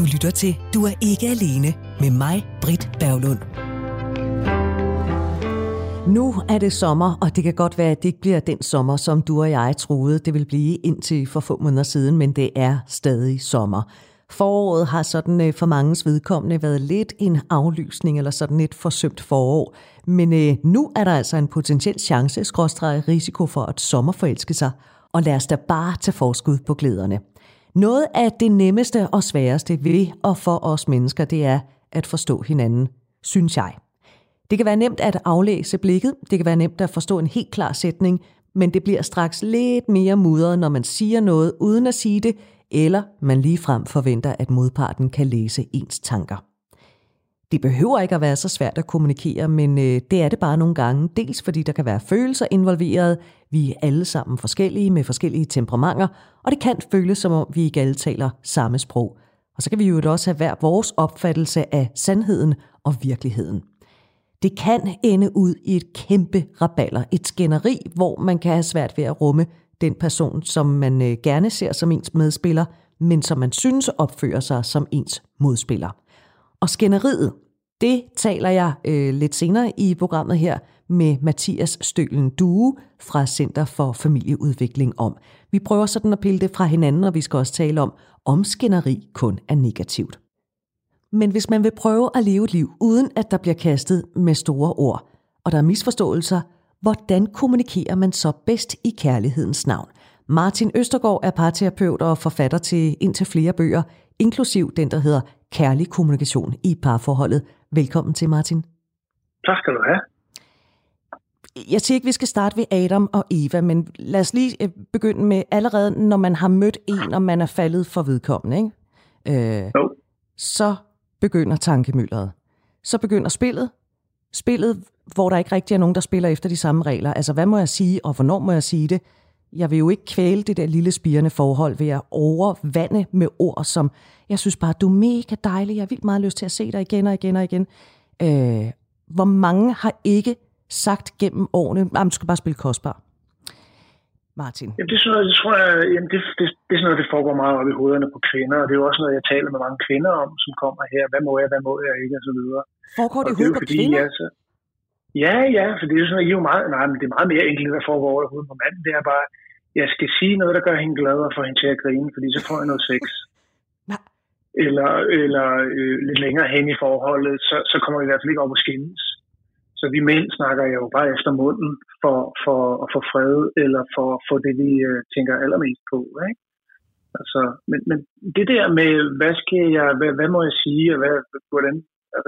Du lytter til Du er ikke alene med mig, Britt Berglund. Nu er det sommer, og det kan godt være, at det ikke bliver den sommer, som du og jeg troede, det ville blive indtil for få måneder siden, men det er stadig sommer. Foråret har sådan øh, for manges vedkommende været lidt en aflysning eller sådan et forsømt forår. Men øh, nu er der altså en potentiel chance, skråstreget risiko for at sommerforelske sig. Og lad os da bare tage forskud på glæderne. Noget af det nemmeste og sværeste ved og for os mennesker, det er at forstå hinanden, synes jeg. Det kan være nemt at aflæse blikket, det kan være nemt at forstå en helt klar sætning, men det bliver straks lidt mere mudret, når man siger noget uden at sige det, eller man ligefrem forventer, at modparten kan læse ens tanker. Det behøver ikke at være så svært at kommunikere, men øh, det er det bare nogle gange. Dels fordi der kan være følelser involveret. Vi er alle sammen forskellige med forskellige temperamenter, og det kan føles som om vi ikke alle taler samme sprog. Og så kan vi jo også have hver vores opfattelse af sandheden og virkeligheden. Det kan ende ud i et kæmpe raballer, et skænderi, hvor man kan have svært ved at rumme den person, som man øh, gerne ser som ens medspiller, men som man synes opfører sig som ens modspiller. Og skænderiet, det taler jeg øh, lidt senere i programmet her med Mathias Stølen Due fra Center for Familieudvikling om. Vi prøver sådan at pille det fra hinanden, og vi skal også tale om, om skænderi kun er negativt. Men hvis man vil prøve at leve et liv, uden at der bliver kastet med store ord, og der er misforståelser, hvordan kommunikerer man så bedst i kærlighedens navn? Martin Østergaard er parterapeut og forfatter til indtil flere bøger, inklusiv den, der hedder Kærlig kommunikation i parforholdet. Velkommen til, Martin. Tak skal du have. Jeg siger ikke, vi skal starte ved Adam og Eva, men lad os lige øh, begynde med allerede, når man har mødt en, og man er faldet for vedkommende, ikke? Øh, Jo. så begynder tankemyldret. Så begynder spillet. Spillet, hvor der ikke rigtig er nogen, der spiller efter de samme regler. Altså, hvad må jeg sige, og hvornår må jeg sige det? Jeg vil jo ikke kvæle det der lille spirende forhold ved at overvande med ord, som jeg synes bare, du er mega dejlig, jeg har vildt meget lyst til at se dig igen og igen og igen. Øh, hvor mange har ikke sagt gennem årene, at du skal bare spille kostbar. Martin. Jamen, det, er sådan noget, det tror jeg, jamen, det, det, det, er sådan noget, det foregår meget op i hovederne på kvinder, og det er jo også noget, jeg taler med mange kvinder om, som kommer her. Hvad må jeg, hvad må jeg ikke, og så videre. Foregår det i hovedet på kvinder? Altså, ja, ja, for det er sådan, at jo meget, nej, men det er meget mere enkelt, hvad foregår over i hovedet på manden. Det er bare, jeg skal sige noget, der gør hende glad og får hende til at grine, fordi så får jeg noget sex. Nej. Eller, eller øh, lidt længere hen i forholdet, så, så kommer vi i hvert fald ikke op og skændes. Så vi mænd snakker jo bare efter munden for, for at få fred, eller for at få det, vi øh, tænker allermest på. Ikke? Altså, men, men det der med, hvad skal jeg, hvad, hvad må jeg sige, og hvad, hvordan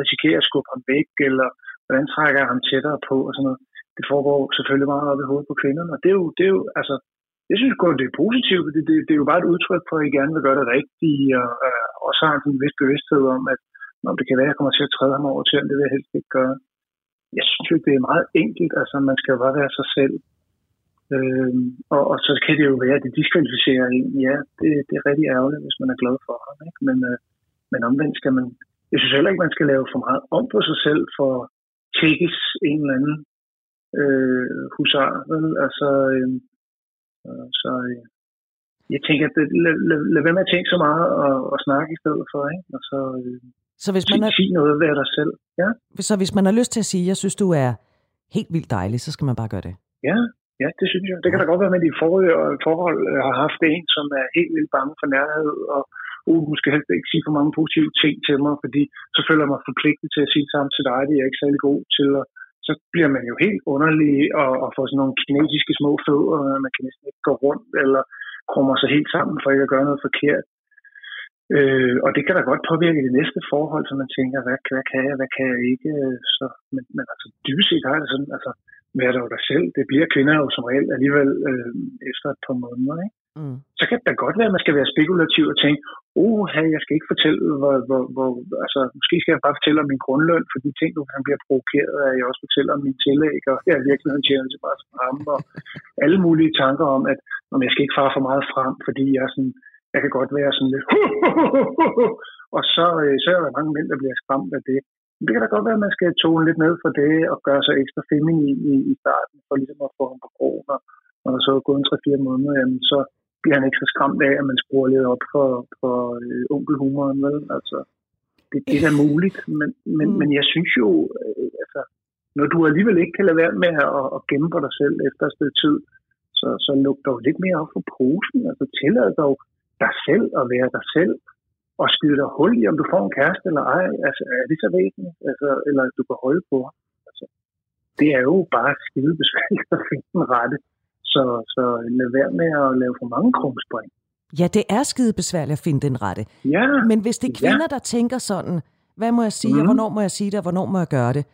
risikerer jeg at skubbe ham væk, eller hvordan trækker jeg ham tættere på, og sådan noget, det foregår selvfølgelig meget op i hovedet på kvinderne. Og det er jo, det er jo altså, jeg synes kun, det er positivt, Det, det, det er jo bare et udtryk for, at I gerne vil gøre det rigtigt, og og også har en vis bevidsthed om, at når det kan være, at jeg kommer til at træde ham over til, det vil jeg helst ikke gøre jeg synes jo, det er meget enkelt. Altså, man skal jo bare være sig selv. Øhm, og, og, så kan det jo være, at det diskvalificerer en. Ja, det, det er rigtig ærgerligt, hvis man er glad for ham. Ikke? Men, øh, men omvendt skal man... Jeg synes heller ikke, man skal lave for meget om på sig selv for tækkes en eller anden øh, husar. Vel? Altså, øh, så øh, jeg tænker, at det, lad, lad, lad være med at tænke så meget og, og snakke i stedet for. Ikke? Og så øh, Så hvis man, sig, er, sig noget ved dig selv. Ja. så hvis man har lyst til at sige, jeg synes, du er helt vildt dejlig, så skal man bare gøre det. Ja, ja, det synes jeg. Det kan da godt være, at de forrige forhold øh, har haft en, som er helt vildt bange for nærhed, og uh, hun skal helst ikke sige for mange positive ting til mig, fordi så føler jeg mig forpligtet til at sige det samme til dig, det er jeg ikke særlig god til, og så bliver man jo helt underlig og, og får sådan nogle kinesiske små fødder, og man kan næsten ikke gå rundt, eller krummer sig helt sammen for ikke at gøre noget forkert. Øh, og det kan da godt påvirke det næste forhold, så man tænker, hvad, hvad kan jeg, hvad kan jeg ikke? Så, men, men altså dybest set har det sådan, altså vær dog dig selv. Det bliver kvinder jo som regel alligevel øh, efter et par måneder. Ikke? Mm. Så kan det da godt være, at man skal være spekulativ og tænke, oh, jeg skal ikke fortælle, hvor, hvor, hvor, altså måske skal jeg bare fortælle om min grundløn, for de ting, du kan blive provokeret af, jeg også fortæller om min tillæg, og jeg i virkeligheden tjener til bare som ham, og alle mulige tanker om, at om jeg skal ikke fare for meget frem, fordi jeg er sådan, jeg kan godt være sådan lidt, og så, øh, så er der mange mænd, der bliver skræmt af det. Men det kan da godt være, at man skal tone lidt ned for det, og gøre sig ekstra feminin i, i starten, for ligesom at få ham på krogen, og når der så er gået en 3-4 måneder, jamen så, bliver han ikke så skræmt af, at man skruer lidt op for, for øh, onkelhumoren, vel? Altså, det, det er da muligt, men, men, mm. men jeg synes jo, øh, altså, når du alligevel ikke kan lade være med at, at gemme på dig selv efter et stykke tid, så, så luk dog lidt mere op for posen. Altså tillad dog dig selv at være dig selv, og skyde dig hul i, om du får en kæreste eller ej. Altså, er det så væsentligt? Altså, eller du kan holde på altså, Det er jo bare skide besværligt at finde den rette. Så, så lad være med at lave for mange krumspring. Ja, det er skide besværligt at finde den rette. Ja. Men hvis det er kvinder, ja. der tænker sådan, hvad må jeg sige, mm. og mhm. hvornår må jeg sige det, og hvornår må jeg gøre det,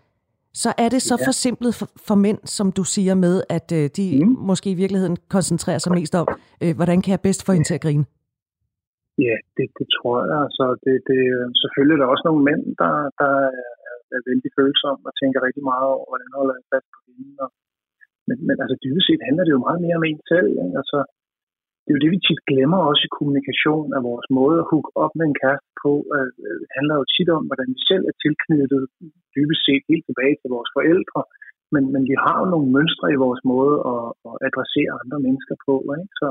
så er det så ja. forsimplet for, for mænd, som du siger med, at øh, de mm. måske i virkeligheden koncentrerer sig mest om, øh, hvordan kan jeg bedst få hende til at grine? Ja, det, det tror jeg. Altså, det, det, selvfølgelig er der også nogle mænd, der, der er, er vældig følsomme og tænker rigtig meget over, hvordan holder jeg fast på hende. Og, men, men altså dybest set handler det jo meget mere om en selv. Ikke? Altså, det er jo det, vi tit glemmer også i kommunikation, at vores måde at hooke op med en kæreste på, øh, det handler jo tit om, hvordan vi selv er tilknyttet dybest set helt tilbage til vores forældre, men, men vi har jo nogle mønstre i vores måde at, at adressere andre mennesker på. Ikke? Så,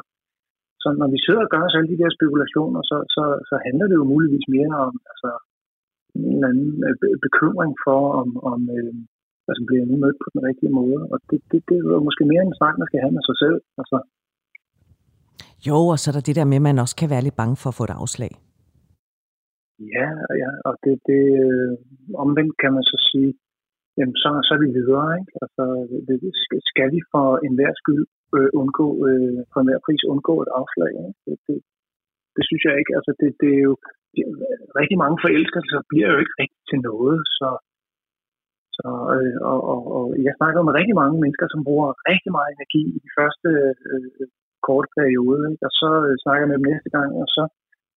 så når vi sidder og gør os alle de der spekulationer, så, så, så handler det jo muligvis mere om altså, en eller anden øh, bekymring for, om, om øh, altså, bliver nu mødt på den rigtige måde. Og det, det, det er jo måske mere en snak, man skal have med sig selv. Altså, jo, og så er der det der med, at man også kan være lidt bange for at få et afslag. Ja, ja, og det, det øh, omvendt kan man så sige, jamen så, så er vi videre. Ikke? Altså, det, skal vi for enhver skyld øh, undgå, øh, for enhver pris undgå et afslag? Ikke? Det, det, det synes jeg ikke. Altså, det, det er jo rigtig mange forelskelser bliver jo ikke rigtig til noget, så, så øh, og, og, og jeg snakker med rigtig mange mennesker, som bruger rigtig meget energi i de første øh, korte periode, ikke? og så øh, snakker jeg med dem næste gang, og så,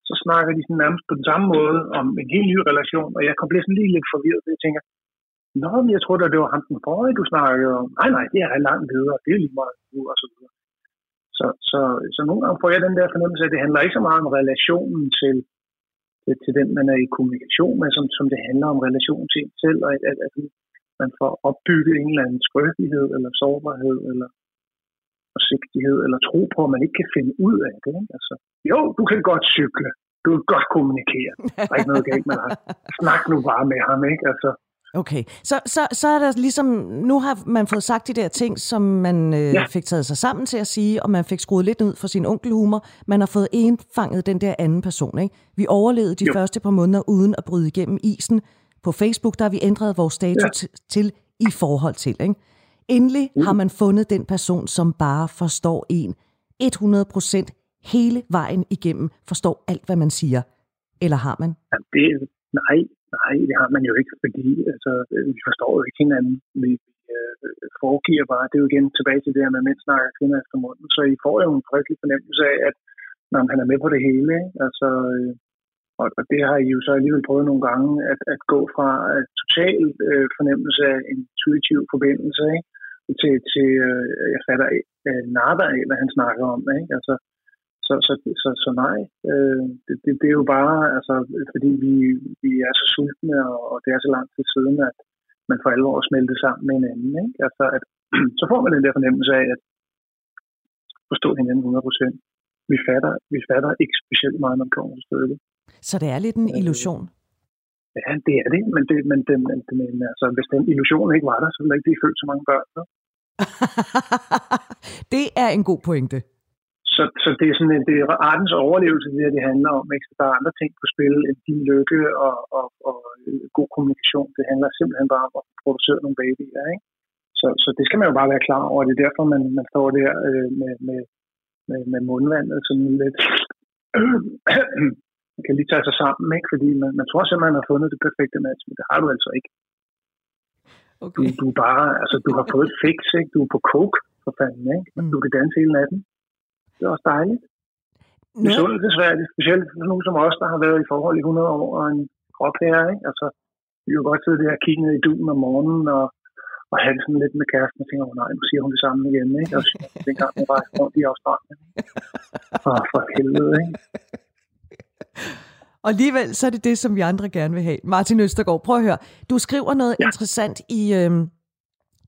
så snakker de sådan nærmest på den samme måde om en helt ny relation, og jeg kom sådan lige lidt forvirret, og jeg tænker, Nå, men jeg tror da, det var ham den forrige, du snakkede om. Nej, nej, det er langt videre, det er lige meget nu, og så videre. Så, så, så nogle gange får jeg den der fornemmelse at det handler ikke så meget om relationen til, til, til den, man er i kommunikation med, som, som det handler om relationen til en selv, og at, at, at man får opbygget en eller anden skrøbelighed, eller sårbarhed, eller forsigtighed, eller tro på, at man ikke kan finde ud af det. Ikke? Altså, jo, du kan godt cykle, du kan godt kommunikere, der er ikke noget galt med dig. Snak nu bare med ham, ikke? Altså, Okay, så, så, så er der ligesom, nu har man fået sagt de der ting, som man øh, ja. fik taget sig sammen til at sige, og man fik skruet lidt ned for sin onkelhumor. Man har fået indfanget den der anden person. Ikke? Vi overlevede de jo. første par måneder uden at bryde igennem isen. På Facebook der har vi ændret vores status ja. til i forhold til. Ikke? Endelig mm. har man fundet den person, som bare forstår en 100% hele vejen igennem, forstår alt, hvad man siger. Eller har man? Ja, det, nej, Nej, det har man jo ikke, fordi altså, vi forstår jo ikke hinanden. Vi øh, foregiver bare, det er jo igen tilbage til det her med, mænd snakker kvinder efter munden, så I får jo en frygtelig fornemmelse af, at når han er med på det hele, ikke? altså, øh, og, og det har I jo så alligevel prøvet nogle gange, at, at gå fra en total øh, fornemmelse af en intuitiv forbindelse, ikke? til, til øh, jeg fatter øh, nada af, hvad han snakker om. Ikke? Altså, så, så, så, så nej, øh, det, det, det er jo bare, altså, fordi vi, vi er så sultne, og, og det er så lang tid siden, at man for alvor smelter sammen med hinanden. Ikke? Altså, at, så får man den der fornemmelse af, at forstå hinanden 100% Vi fatter, vi fatter ikke specielt meget, når det kommer til stykket. Så det er lidt en øh, illusion? Ja, det er det, men, det, men, det, men, men altså, hvis den illusion ikke var der, så ville der ikke blive født så mange børn. Så. det er en god pointe. Så, så det er sådan det er artens overlevelse, det her, det handler om. Ikke? Så der er andre ting på spil end din lykke og, og, og god kommunikation. Det handler simpelthen bare om at producere nogle babyer. Ikke? Så, så det skal man jo bare være klar over. Det er derfor, man, man står der øh, med, med, med, med mundvandet sådan lidt... man kan lige tage sig sammen, ikke? fordi man, man tror simpelthen, man har fundet det perfekte match, men det har du altså ikke. Okay. Du, du, bare, altså, du har fået et fix, ikke? du er på coke for fanden, ikke? Mm. du kan danse hele natten. Det er også dejligt. Misundelsesværdigt, specielt for nogen som os, der har været i forhold i 100 år og en her, ikke? Altså, vi kan godt sidde der og kigge ned i duen om morgenen og, og have det sådan lidt med kæresten og tænke, oh, nej, nu siger hun det samme igen, ikke? Og dengang hun var rundt i Australien. For, for helvede, ikke? Og alligevel så er det det, som vi andre gerne vil have. Martin Østergaard, prøv at høre. Du skriver noget ja. interessant i øh,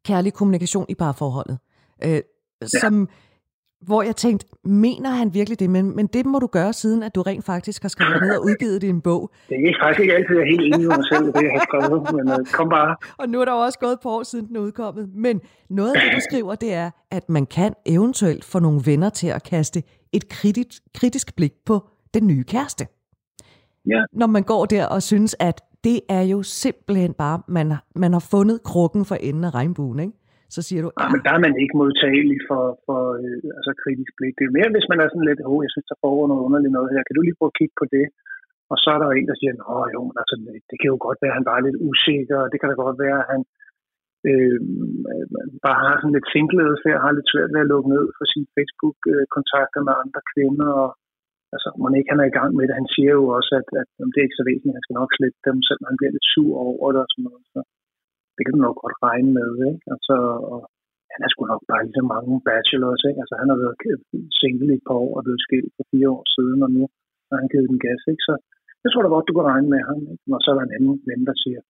kærlig kommunikation i parforholdet, øh, ja. som hvor jeg tænkte, mener han virkelig det? Men, men det må du gøre, siden at du rent faktisk har skrevet ned og udgivet din bog. Det er faktisk ikke altid, jeg er helt enig med mig selv, det jeg har skrevet, men uh, kom bare. Og nu er der også gået et par år siden, den er udkommet. Men noget af det, du skriver, det er, at man kan eventuelt få nogle venner til at kaste et kritisk, kritisk blik på den nye kæreste. Ja. Når man går der og synes, at det er jo simpelthen bare, man, man har fundet krukken for enden af regnbuen, ikke? så siger du... Ja, men der er man ikke modtagelig for, for øh, altså kritisk blik. Det er mere, hvis man er sådan lidt, åh, oh, jeg synes, der foregår noget underligt noget her. Kan du lige prøve at kigge på det? Og så er der en, der siger, åh jo, men altså, det kan jo godt være, at han bare er lidt usikker, og det kan da godt være, at han øh, bare har sådan lidt singlet, for har lidt svært ved at lukke ned for sine Facebook-kontakter med andre kvinder, og altså, man ikke han er i gang med det. Han siger jo også, at, at, om det er ikke så væsentligt, han skal nok slippe dem, selvom han bliver lidt sur over det og sådan noget. Så det kan du nok godt regne med, ikke? Altså, og han er sgu nok bare lige så mange bachelors, ikke? Altså, han har været single i et par år og blevet skilt for fire år siden, og nu har han givet den gas, ikke? Så jeg tror da godt, du kan regne med ham, ikke? Og så er der en anden ven, der siger,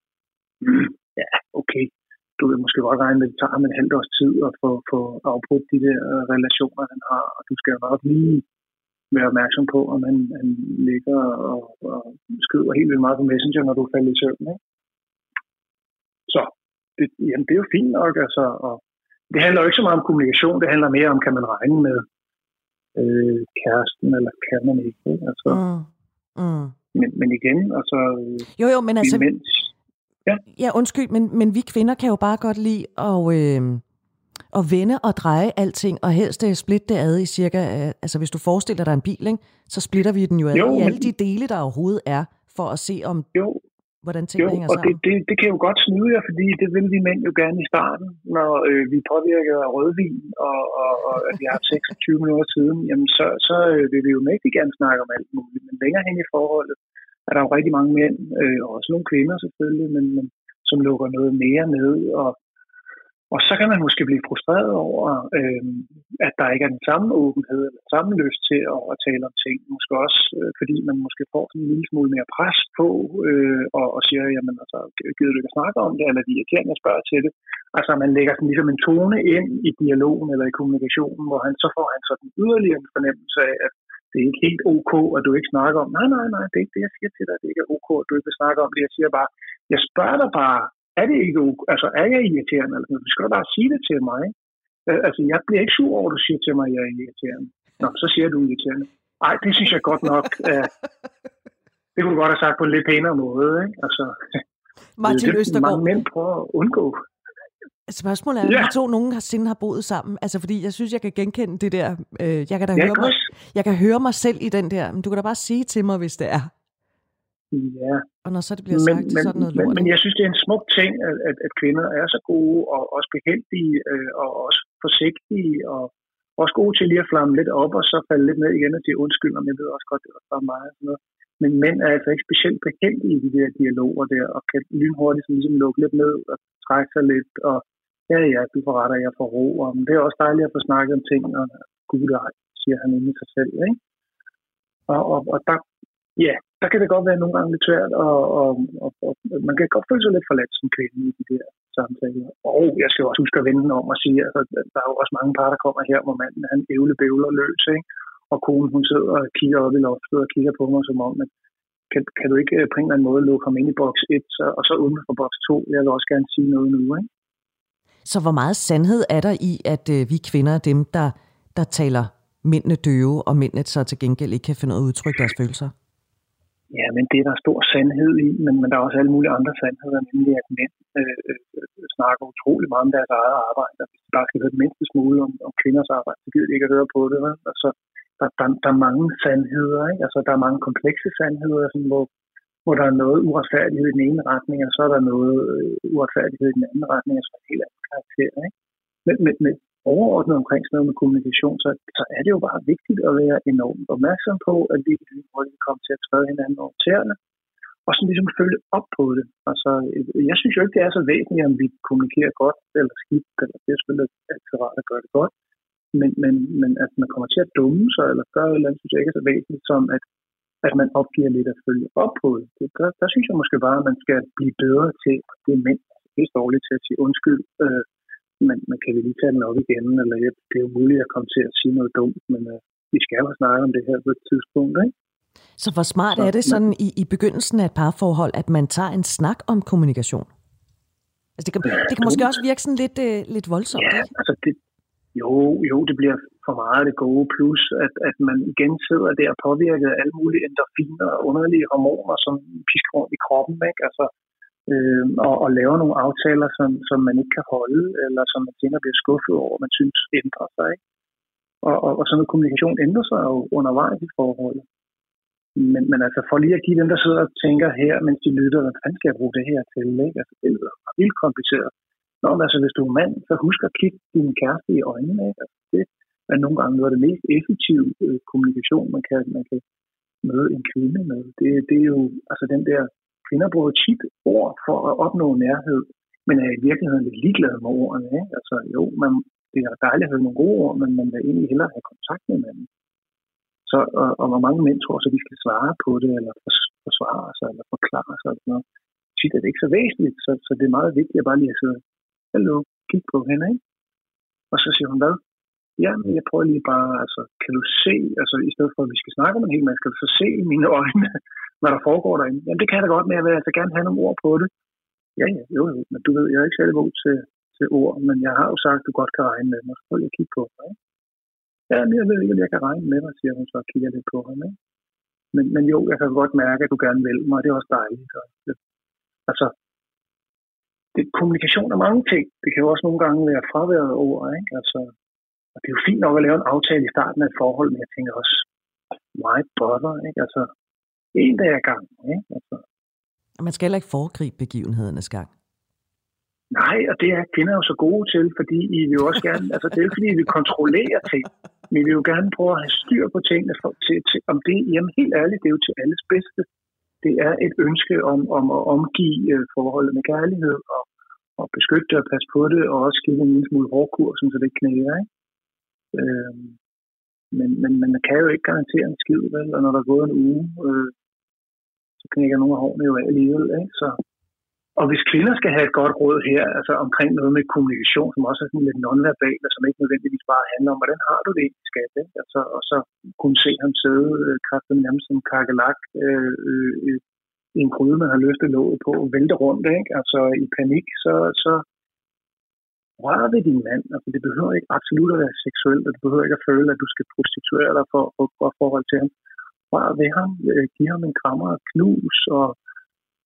mm, ja, okay, du vil måske godt regne med, at det tager ham en halvt års tid at få, få afbrudt de der øh, relationer, han har, og du skal jo nok lige være opmærksom på, om han, han ligger og, og skriver helt vildt meget på Messenger, når du falder i søvn, ikke? Så det, jamen, det er jo fint nok, altså, og det handler jo ikke så meget om kommunikation, det handler mere om, kan man regne med øh, kæresten, eller kan man ikke? Altså, mm. Mm. Men, men igen, altså... Jo, jo, men altså... Imens, ja. ja, undskyld, men, men vi kvinder kan jo bare godt lide at, øh, at vende og dreje alting, og helst splitte det ad i cirka... Øh, altså, hvis du forestiller dig en bil, ikke, så splitter vi den jo ad jo, i alle de dele, der overhovedet er, for at se, om jo, hvordan tingene jo, hænger og sammen? det, det, det kan jo godt snyde jer, fordi det vil vi mænd jo gerne i starten, når øh, vi påvirker af rødvin, og, og, og at vi har 26 minutter siden, jamen så, så øh, vil vi jo mægtig gerne snakke om alt muligt. Men længere hen i forholdet er der jo rigtig mange mænd, øh, og også nogle kvinder selvfølgelig, men, men som lukker noget mere ned, og og så kan man måske blive frustreret over, øh, at der ikke er den samme åbenhed, eller den samme lyst til at, at tale om ting. Måske også, øh, fordi man måske får en lille smule mere pres på, øh, og, og siger, jamen altså, gider du ikke at snakke om det, eller de irriterende spørge til det. Altså, man lægger sådan ligesom en tone ind i dialogen eller i kommunikationen, hvor han så får han sådan yderligere en fornemmelse af, at det er ikke helt ok, at du ikke snakker om, nej, nej, nej, det er ikke det, jeg siger til dig, det er ikke ok, at du ikke vil snakke om det. Jeg siger bare, jeg spørger dig bare, er det ikke, altså er jeg irriterende? Altså, du skal bare sige det til mig. Ikke? Altså, jeg bliver ikke sur over, at du siger til mig, at jeg er irriterende. Nå, så siger du irriterende. Nej, det synes jeg godt nok. Uh, det kunne du godt have sagt på en lidt pænere måde. Ikke? Altså, Martin det, Østergaard. Mange mænd prøver at undgå. Spørgsmålet er, om ja. de to nogen har sinde har boet sammen. Altså, fordi jeg synes, jeg kan genkende det der. Øh, jeg, kan da ja, høre mig, jeg kan høre mig selv i den der. Men du kan da bare sige til mig, hvis det er. Ja. Og når så det bliver sagt, men, så er det noget lort. Men, men jeg synes, det er en smuk ting, at, at, at kvinder er så gode og også beheldige øh, og også forsigtige og også gode til lige at flamme lidt op og så falde lidt ned igen og sige undskyld, om jeg ved også godt, det var bare mig. Sådan noget. Men mænd er altså ikke specielt beheldige i de der dialoger der, og kan lynhurtigt ligesom lukke lidt ned og trække sig lidt, og ja, ja, du får ret, og jeg får ro. Og, men det er også dejligt at få snakket om ting, og gud, siger han inde i sig selv. Ikke? Og, og, og der, ja, der kan det godt være nogle gange lidt svært, og, og, og, og man kan godt føle sig lidt forladt som kvinde i de der samtaler. Og jeg skal også huske at vende om og sige, at altså, der er jo også mange par, der kommer her, hvor manden han ævle bævler løs, ikke? og konen hun sidder og kigger op i loftet og kigger på mig som om, at kan, kan du ikke øh, på en eller anden måde lukke ham ind i boks 1, så, og så uden for boks 2? Jeg vil også gerne sige noget nu. Ikke? Så hvor meget sandhed er der i, at øh, vi kvinder er dem, der, der taler mændene døve, og mændene så til gengæld ikke kan finde ud af at udtrykke deres følelser? Ja, men det er der stor sandhed i, men, men der er også alle mulige andre sandheder, nemlig at mænd øh, øh, øh snakker utrolig meget om deres eget arbejde. Hvis de bare skal høre det mindste smule om, om kvinders arbejde, så gider de ikke at høre på det. Vel? Altså, der, der, der er mange sandheder, ikke? Altså, der er mange komplekse sandheder, sådan, hvor, hvor der er noget uretfærdighed i den ene retning, og så er der noget øh, uretfærdighed i den anden retning, altså og så er det helt anden karakter. Ikke? Men, men, men overordnet omkring sådan noget med kommunikation, så, så er det jo bare vigtigt at være enormt opmærksom på, at vi hurtigt komme til at træde hinanden over tæerne, og sådan ligesom følge op på det. Altså, jeg synes jo ikke, det er så væsentligt, om vi kommunikerer godt eller skidt, eller det er selvfølgelig altid rart at gøre det godt, men, men, men at man kommer til at dumme sig, eller gøre et eller andet, synes jeg ikke er så væsentligt, som at, at man opgiver lidt at følge op på det. det der, der synes jeg måske bare, at man skal blive bedre til, det er mænd er dårligt til at sige undskyld, øh, men, men kan vi lige tage den op igen, eller ja, det er jo muligt at komme til at sige noget dumt, men uh, vi skal jo snakke om det her på et tidspunkt, ikke? Så hvor smart så, er det sådan i, i begyndelsen af et parforhold, at man tager en snak om kommunikation? Altså det kan, det kan måske også virke sådan lidt, uh, lidt voldsomt, ja, ikke? altså det, jo, jo, det bliver for meget det gode, plus at, at man igen sidder der påvirket af alle mulige endorfiner og underlige hormoner, som pisker rundt i kroppen, ikke? Altså, øh, og, og laver nogle aftaler, som, som man ikke kan holde, eller som man senere bliver skuffet over, man synes ændrer sig. Ikke? Og, og, og sådan noget kommunikation ændrer sig jo undervejs i forholdet. Men, men altså for lige at give dem, der sidder og tænker her, mens de lytter, hvad fanden skal jeg bruge det her til? Ikke? Altså, det er vildt kompliceret. Nå, men altså, hvis du er mand, så husk at kigge din kæreste i øjnene. Ikke? Altså, det er nogle gange noget af det mest effektive øh, kommunikation, man kan, man kan møde en kvinde med. Det, det er jo altså den der kvinder bruger tit ord for at opnå nærhed, men er i virkeligheden lidt ligeglade med ordene. Ikke? Altså jo, man, det er dejligt at have nogle gode ord, men man vil egentlig hellere have kontakt med hinanden. Så, og, og hvor mange mænd tror så, de skal svare på det, eller forsvare sig, eller forklare sig, eller noget. Tit er det ikke så væsentligt, så, så det er meget vigtigt at bare lige at sige, hallo, kig på hende, ikke? Og så siger hun, hvad? Ja, men jeg prøver lige bare, altså, kan du se, altså i stedet for, at vi skal snakke om en hel masse, kan du så se i mine øjne, hvad der foregår derinde? Jamen, det kan jeg da godt, men jeg vil altså gerne have nogle ord på det. Ja, ja, jo, jo, men du ved, jeg er ikke særlig god til, til ord, men jeg har jo sagt, at du godt kan regne med mig, så prøv lige at kigge på mig. Ja, men jeg ved ikke, om jeg kan regne med dig, siger hun så og kigger lidt på ham. Ikke? Men, men jo, jeg kan godt mærke, at du gerne vil mig, og det er også dejligt. Og det, altså, det, kommunikation er mange ting. Det kan jo også nogle gange være fraværet ord, ikke? Altså, og det er jo fint nok at lave en aftale i starten af et forhold, men jeg tænker også, why bother, ikke? Altså, en dag ad gang, ikke? Altså, man skal heller ikke foregribe begivenhedernes gang. Nej, og det er kvinder jo så gode til, fordi I vil jo også gerne, altså det er fordi, I vil kontrollere ting. Men vi vil jo gerne prøve at have styr på tingene, for, til, til, om det, jamen helt ærligt, det er jo til alles bedste. Det er et ønske om, om at omgive uh, forholdet med kærlighed og, og beskytte det og passe på det, og også give en lille smule hårdkursen, så det ikke knæger. Ikke? Øh, men, men, men man kan jo ikke garantere en skid, vel? Og når der er gået en uge, øh, så knækker nogle af hårene jo af alligevel. Ikke? Så, og hvis kvinder skal have et godt råd her, altså omkring noget med kommunikation, som også er sådan lidt nonverbal, og som ikke nødvendigvis bare handler om, hvordan har du det i skat, ikke? Altså, og så kunne se ham sidde øh, kraften nærmest som kakelak øh, øh, i en gryde, man har løftet låget på, og vælte rundt, ikke? altså i panik, så, så røre ved din mand. Altså, det behøver ikke absolut at være seksuelt, og du behøver ikke at føle, at du skal prostituere dig for at få forhold til ham. Rør ved ham, øh, giv ham en krammer og knus, og,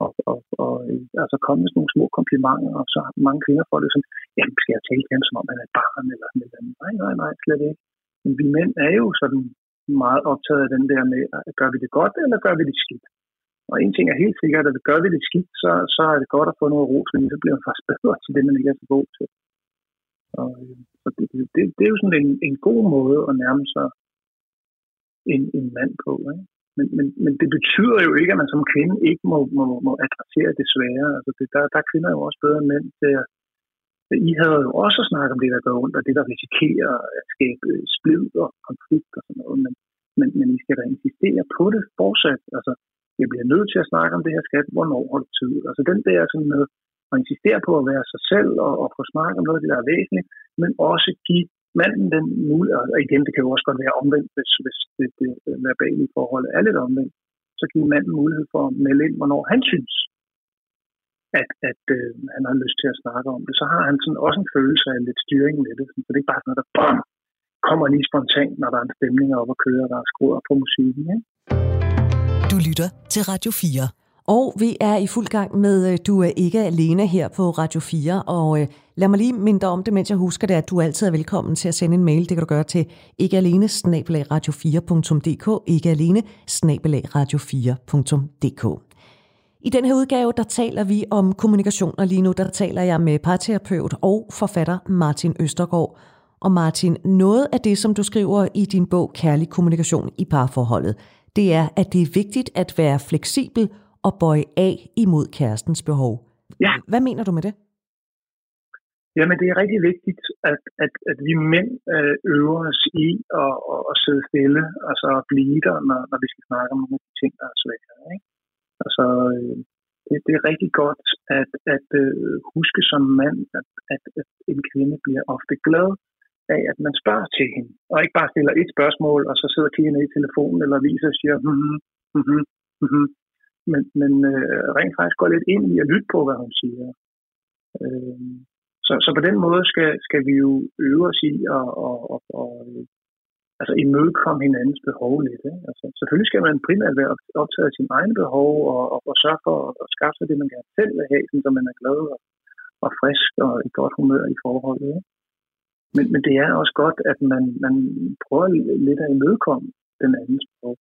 og, og, og øh, altså komme med sådan nogle små komplimenter, og så mange kvinder får det sådan, jamen skal jeg tale til ham, som om han er et barn, eller sådan noget. Nej, nej, nej, slet ikke. Men vi mænd er jo sådan meget optaget af den der med, øh, gør vi det godt, eller gør vi det skidt? Og en ting er helt sikkert, at gør vi det skidt, så, så er det godt at få noget ros, fordi så bliver man faktisk bedre til det, man ikke er så god til. Og, øh, så det, det, det er jo sådan en, en god måde at nærme sig en, en mand på. Ikke? Men, men, men det betyder jo ikke, at man som kvinde ikke må, må, må adressere det svære. Altså det, der, der er kvinder jo også bedre end mænd til at i havde jo også snakket om det, der går rundt, og det, der risikerer at skabe splid og konflikt og sådan noget. Men, men, men I skal da insistere på det fortsat. Altså, jeg bliver nødt til at snakke om det her skat, hvornår har du tid? Altså den der sådan med og insistere på at være sig selv og, og få snakket om noget af det, der er væsentligt, men også give manden den mulighed, og igen, det kan jo også godt være omvendt, hvis, hvis det, det, verbale forhold er lidt omvendt, så give manden mulighed for at melde ind, hvornår han synes, at, at øh, han har lyst til at snakke om det. Så har han sådan også en følelse af lidt styring med det, så det er ikke bare sådan noget, der bam, kommer lige spontant, når der er en stemning op og kører, og der er skruer på musikken. Ikke? Du lytter til Radio 4. Og vi er i fuld gang med øh, Du er ikke alene her på Radio 4. Og øh, lad mig lige minde om det, mens jeg husker det, at du altid er velkommen til at sende en mail. Det kan du gøre til ikkealene radio4.dk ikkealene radio4.dk i den her udgave, der taler vi om kommunikation, og lige nu der taler jeg med parterapeut og forfatter Martin Østergaard. Og Martin, noget af det, som du skriver i din bog Kærlig kommunikation i parforholdet, det er, at det er vigtigt at være fleksibel og bøje af imod kærestens behov. Ja. Hvad mener du med det? Jamen, det er rigtig vigtigt, at, at, at vi mænd øh, øver os i at, at, at sidde stille, altså at blive der, når, når vi skal snakke om nogle ting, der er svære. Ikke? Altså, øh, det, det er rigtig godt at, at uh, huske som mand, at, at, at, en kvinde bliver ofte glad af, at man spørger til hende, og ikke bare stiller et spørgsmål, og så sidder kigger i telefonen eller viser og siger, mm-hmm, mm-hmm, mm-hmm men, men øh, rent faktisk går lidt ind i at lytte på, hvad hun siger. Øh, så, så på den måde skal, skal vi jo øve os i at, og, og, og, altså imødekomme hinandens behov lidt. Ikke? Altså, selvfølgelig skal man primært være optaget af sine egne behov og, og, og sørge for at, at skaffe sig det, man gerne selv vil have, så man er glad og, og frisk og i godt humør i forholdet. Ikke? Men, men det er også godt, at man, man prøver lidt at imødekomme den andens behov.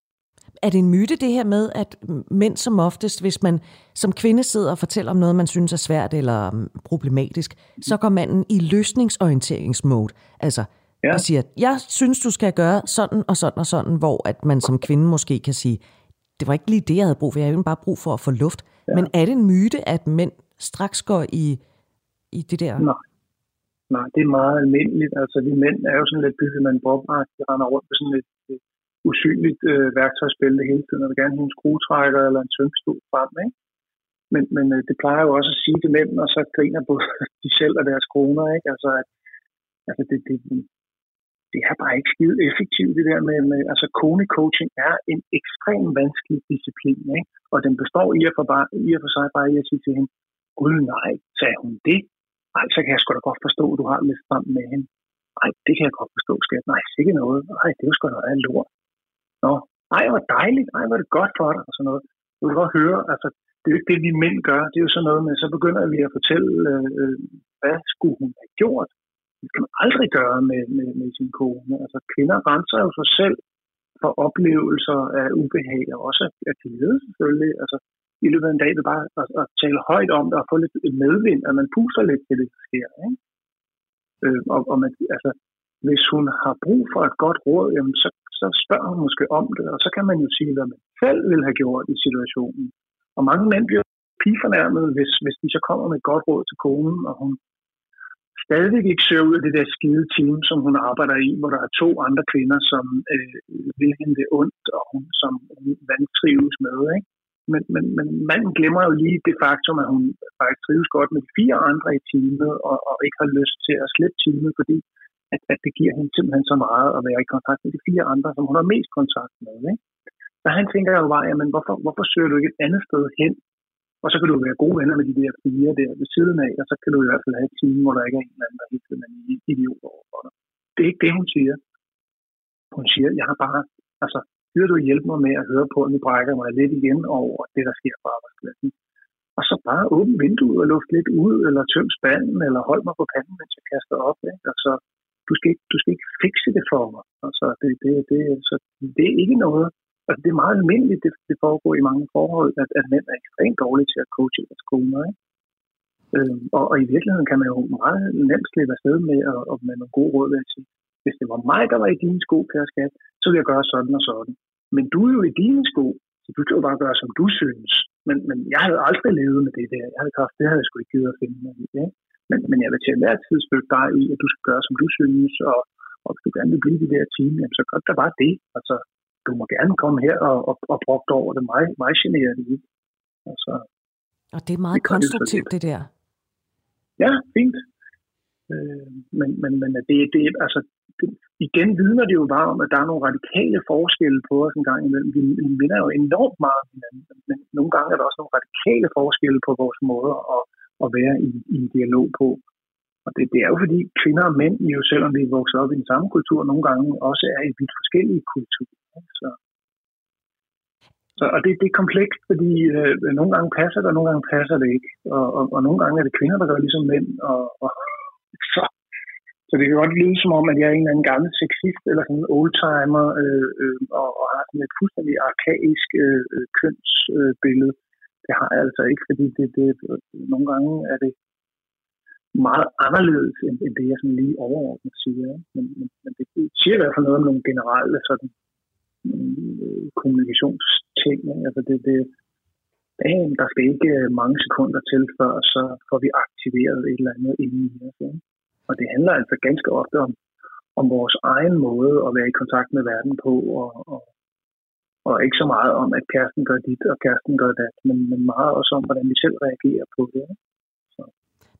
Er det en myte det her med, at mænd som oftest, hvis man som kvinde sidder og fortæller om noget, man synes er svært eller mm, problematisk, så går manden i løsningsorienteringsmode. Altså, ja. og siger, jeg synes, du skal gøre sådan og sådan og sådan, hvor at man som kvinde måske kan sige, det var ikke lige det, jeg havde brug for, jeg havde bare brug for at få luft. Ja. Men er det en myte, at mænd straks går i, i det der? Nej. Nej, det er meget almindeligt. Altså, vi mænd er jo sådan lidt bygget med en bob de render rundt med sådan et usynligt øh, værktøjsbælte hele tiden, og vil gerne have en skruetrækker eller en tømstol frem, ikke? Men, men øh, det plejer jo også at sige det mænd, og så griner både de selv og deres kroner, ikke? Altså, at, altså det, det, det er bare ikke skide effektivt, det der med, med altså kone-coaching er en ekstremt vanskelig disciplin, ikke? Og den består i at, for bare, i at for sig bare i at sige til hende, gud nej, sagde hun det? Nej, så kan jeg sgu da godt forstå, at du har lidt frem med hende. Nej, det kan jeg godt forstå, skat. Nej, sikkert noget. Nej, det er jo sgu da lort. Nå, ej, hvor dejligt. Ej, hvor er det godt for dig. Og sådan noget. Du kan godt høre, altså, det er jo ikke det, vi mænd gør. Det er jo sådan noget med, så begynder vi at fortælle, øh, øh hvad skulle hun have gjort? Det kan man aldrig gøre med, med, med sin kone. Altså, kvinder renser jo sig selv for oplevelser af ubehag, og også af glæde selvfølgelig. Altså, i løbet af en dag vil bare at, at tale højt om det og få lidt medvind, at man puster lidt til det, der sker. Ikke? Øh, og, og man, altså, hvis hun har brug for et godt råd, jamen, så, så spørger hun måske om det, og så kan man jo sige, hvad man selv ville have gjort i situationen. Og mange mænd bliver pigefornærmet, hvis, hvis de så kommer med et godt råd til konen, og hun stadigvæk ikke ser ud af det der skide team, som hun arbejder i, hvor der er to andre kvinder, som øh, vil hende det ondt, og hun som hun vantrives med. Ikke? Men, men, men manden glemmer jo lige det faktum, at hun faktisk trives godt med de fire andre i teamet, og, og ikke har lyst til at slippe teamet, fordi at, at det giver hende simpelthen så meget at være i kontakt med de fire andre, som hun har mest kontakt med. Ikke? Så han tænker jo bare, jamen hvorfor, hvorfor søger du ikke et andet sted hen? Og så kan du være gode venner med de der fire der ved siden af, og så kan du i hvert fald have et time, hvor der ikke er en eller anden, der helt en idiot overfor dig. Det er ikke det, hun siger. Hun siger, jeg har bare, altså, vil du hjælpe mig med at høre på, at nu brækker mig lidt igen over det, der sker på arbejdspladsen. Og så bare åbne vinduet og luft lidt ud, eller tøm spanden, eller hold mig på panden, mens jeg kaster op. Ikke? Og så du skal, ikke, du skal ikke fikse det for mig. Altså, det, det, det, så det er ikke noget. Altså, det er meget almindeligt, det, det foregår i mange forhold, at, at mænd er ekstremt dårlige til at coache deres koner. Ikke? Øhm, og, og, i virkeligheden kan man jo meget nemt slippe afsted med, og, og med nogle gode råd ved at sige, hvis det var mig, der var i dine sko, kære skat, så ville jeg gøre sådan og sådan. Men du er jo i dine sko, så du skal jo bare gøre, som du synes. Men, men jeg havde aldrig levet med det der. Jeg havde kraft, det havde jeg sgu ikke givet at finde mig i. Ja? Men, men jeg vil til enhver tid støtte dig i, at du skal gøre, som du synes, og, og hvis du gerne vil blive i det der team, jamen, så gør det bare det. Altså, du må gerne komme her og, og, og brokke over det. Mig, mig generer det ikke. Altså, og det er meget det konstruktivt, det der. Ja, fint. Øh, men men, men det, det, altså, det, igen vidner det jo bare om, at der er nogle radikale forskelle på os en gang imellem. Vi, vi minder jo enormt meget hinanden, men nogle gange er der også nogle radikale forskelle på vores måder at, at være i, i en dialog på. Og det, det er jo fordi kvinder og mænd, jo selvom vi er vokset op i den samme kultur, nogle gange også er i vidt forskellige kulturer. Så, så, og det, det er komplekst, fordi øh, nogle gange passer det, og nogle gange passer det ikke. Og, og, og nogle gange er det kvinder, der gør ligesom mænd. Og, og så, så det kan godt lyde som om, at jeg er en eller anden gammel sexist, eller sådan en oldtimer, øh, øh, og, og har sådan et fuldstændig arkaisk øh, øh kønsbillede. Øh, det har jeg altså ikke, fordi det, det, nogle gange er det meget anderledes, end, end det, jeg sådan lige overordnet siger. Men, men, men det siger i hvert fald noget om nogle generelle sådan, øh, kommunikationsting. Altså det, det, der skal ikke øh, mange sekunder til, før så får vi aktiveret et eller andet inde i os. Og det handler altså ganske ofte om, om vores egen måde at være i kontakt med verden på, og, og, og ikke så meget om, at kæresten gør dit, og kæresten gør det, men, men meget også om, hvordan vi selv reagerer på det. Så.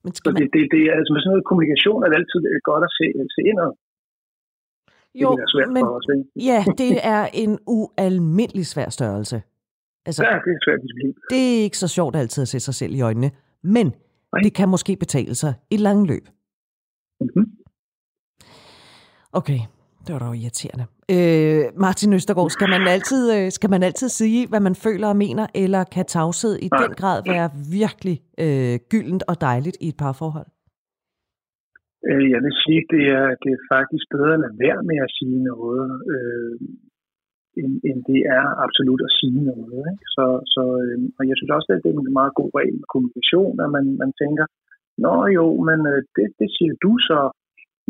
Men man... det, det, det er altså med sådan noget kommunikation er det altid godt at se, se indad. Jo, det svært men os, ja, det er en ualmindelig svær størrelse. Altså, ja, det er svært disciplin. Det er ikke så sjovt altid at se sig selv i øjnene, men Nej. det kan måske betale sig i lang løb. Mm-hmm. Okay, det var da irriterende. Øh, Martin Østergaard, skal man, altid, øh, skal man altid sige, hvad man føler og mener, eller kan tavshed i Nej. den grad være virkelig øh, gyldent og dejligt i et parforhold? Øh, jeg vil sige, at det er, det er faktisk bedre at lade være med at sige noget, øh, end, end det er absolut at sige noget. Ikke? Så, så, øh, og jeg synes også, at det er en meget god regel med kommunikation, at man, man tænker, Nå jo, men øh, det, det siger du så,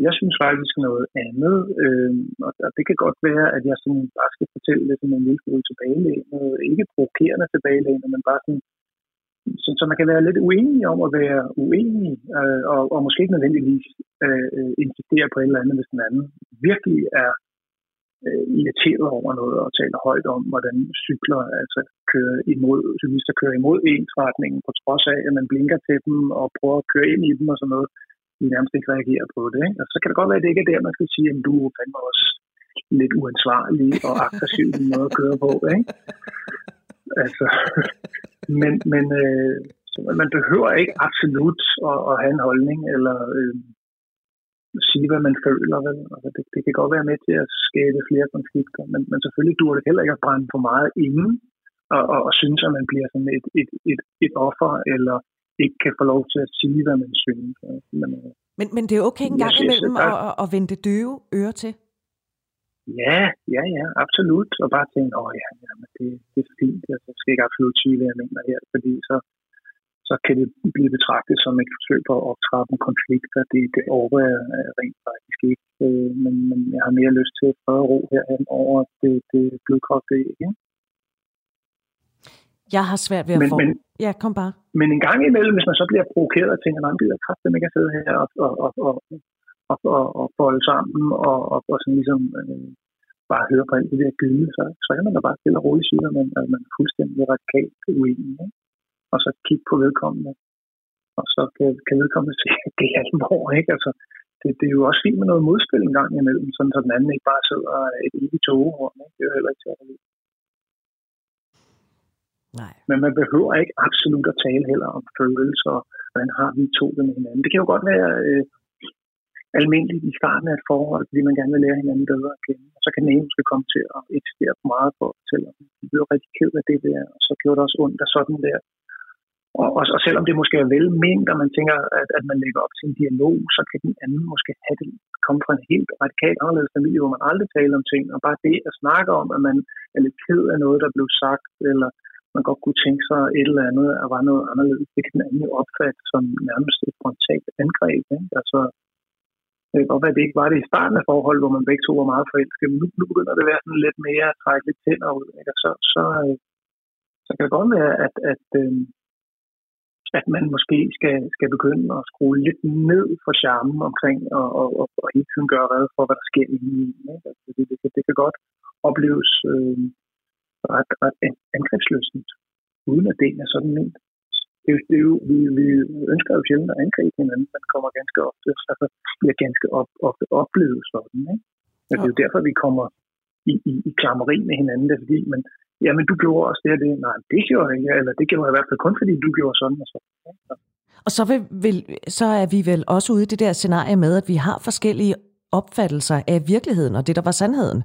jeg synes faktisk noget andet, øh, og det kan godt være, at jeg sådan bare skal fortælle lidt om en lille smule tilbagelænet, ikke provokerende tilbagelænet, men bare sådan, så, så man kan være lidt uenig om at være uenig, øh, og, og måske ikke nødvendigvis øh, insistere på et eller andet, hvis den anden virkelig er øh, irriteret over noget og taler højt om, hvordan cykler altså kører imod, cyklister kører imod ensretningen, på trods af, at man blinker til dem og prøver at køre ind i dem og sådan noget de nærmest ikke reagerer på det. Ikke? Og så kan det godt være, at det ikke er der, man skal sige, at du er fandme også lidt uansvarlig og aggressiv i måde at køre på. Ikke? Altså, men men øh, man behøver ikke absolut at, at have en holdning eller øh, sige, hvad man føler. Vel? Altså, det, det kan godt være med til at skabe flere konflikter, men, men selvfølgelig dur det heller ikke at brænde for meget inden og, og, og synes, at man bliver sådan et, et, et, et offer eller ikke kan få lov til at sige, hvad man synes. Men, øh, men, men det er okay en gang imellem at, at vende det døve øre til? Ja, ja, ja, absolut. Og bare tænke, åh ja, jamen, det, det er fint. Altså, jeg skal ikke absolut sige, hvad jeg mener her, fordi så, så kan det blive betragtet som et forsøg på at optrappe en konflikt, og det, det over rent faktisk ikke. Øh, men, men jeg har mere lyst til at prøve ro herhen over det, det blodkogte ikke? Jeg har svært ved at men, få... Men, ja, kom bare. Men en gang imellem, hvis man så bliver provokeret og tænker, nej, det er kraftigt, man kan sidde her og, og, og, og, og, og, og folde sammen og, og, og sådan ligesom øh, bare høre på alt det der gyde, så, så kan man da bare stille og roligt sige, at man, at man er fuldstændig radikalt uenig. Ikke? Og så kigge på vedkommende. Og så kan, kan vedkommende se, at det er alvor, ikke? Altså, det, det, er jo også fint med noget modspil en gang imellem, sådan så den anden ikke bare sidder et evigt togehorn. Ikke? Det er jo heller ikke til at Nej. Men man behøver ikke absolut at tale heller om følelser, hvordan har vi to det med hinanden. Det kan jo godt være øh, almindeligt i starten af et forhold, fordi man gerne vil lære hinanden bedre at kende. Og så kan den ene måske komme til at eksistere for meget for at fortælle, at vi blev rigtig ked af det der, og så gjorde det også ondt af sådan der. Og, og, og selvom det måske er velment, og man tænker, at, at man lægger op til en dialog, så kan den anden måske have det, komme fra en helt radikalt anderledes familie, hvor man aldrig taler om ting, og bare det at snakke om, at man er lidt ked af noget, der blev sagt, eller man godt kunne tænke sig et eller andet, at var noget anderledes. Det kan den anden jo opfatte som nærmest et frontalt angreb. Ikke? Altså, det kan godt være, at det ikke var det i starten af forholdet, hvor man begge to var meget forelskede, men nu, nu begynder det at være sådan lidt mere at trække lidt tænder ud. Ikke? Så, så, øh, så kan det godt være, at, at, øh, at man måske skal, skal begynde at skrue lidt ned for charmen omkring og, og, og, og hele tiden gøre red for, hvad der sker i Ikke? Altså, det, det, det kan godt opleves øh, ret, ret angrebsløsent, uden at det er sådan ment. Det er, det er jo, vi, vi ønsker jo sjældent at angribe hinanden, men kommer ganske ofte, altså bliver ganske op, ofte oplevet sådan. Ikke? Men det er jo derfor, vi kommer i, i, i klammeri med hinanden, det er fordi, men, jamen du gjorde også det og det, nej, det gjorde jeg ikke, eller det gjorde jeg i hvert fald kun fordi du gjorde sådan og sådan. Og så, vil, vil, så er vi vel også ude i det der scenarie med, at vi har forskellige opfattelser af virkeligheden og det, der var sandheden.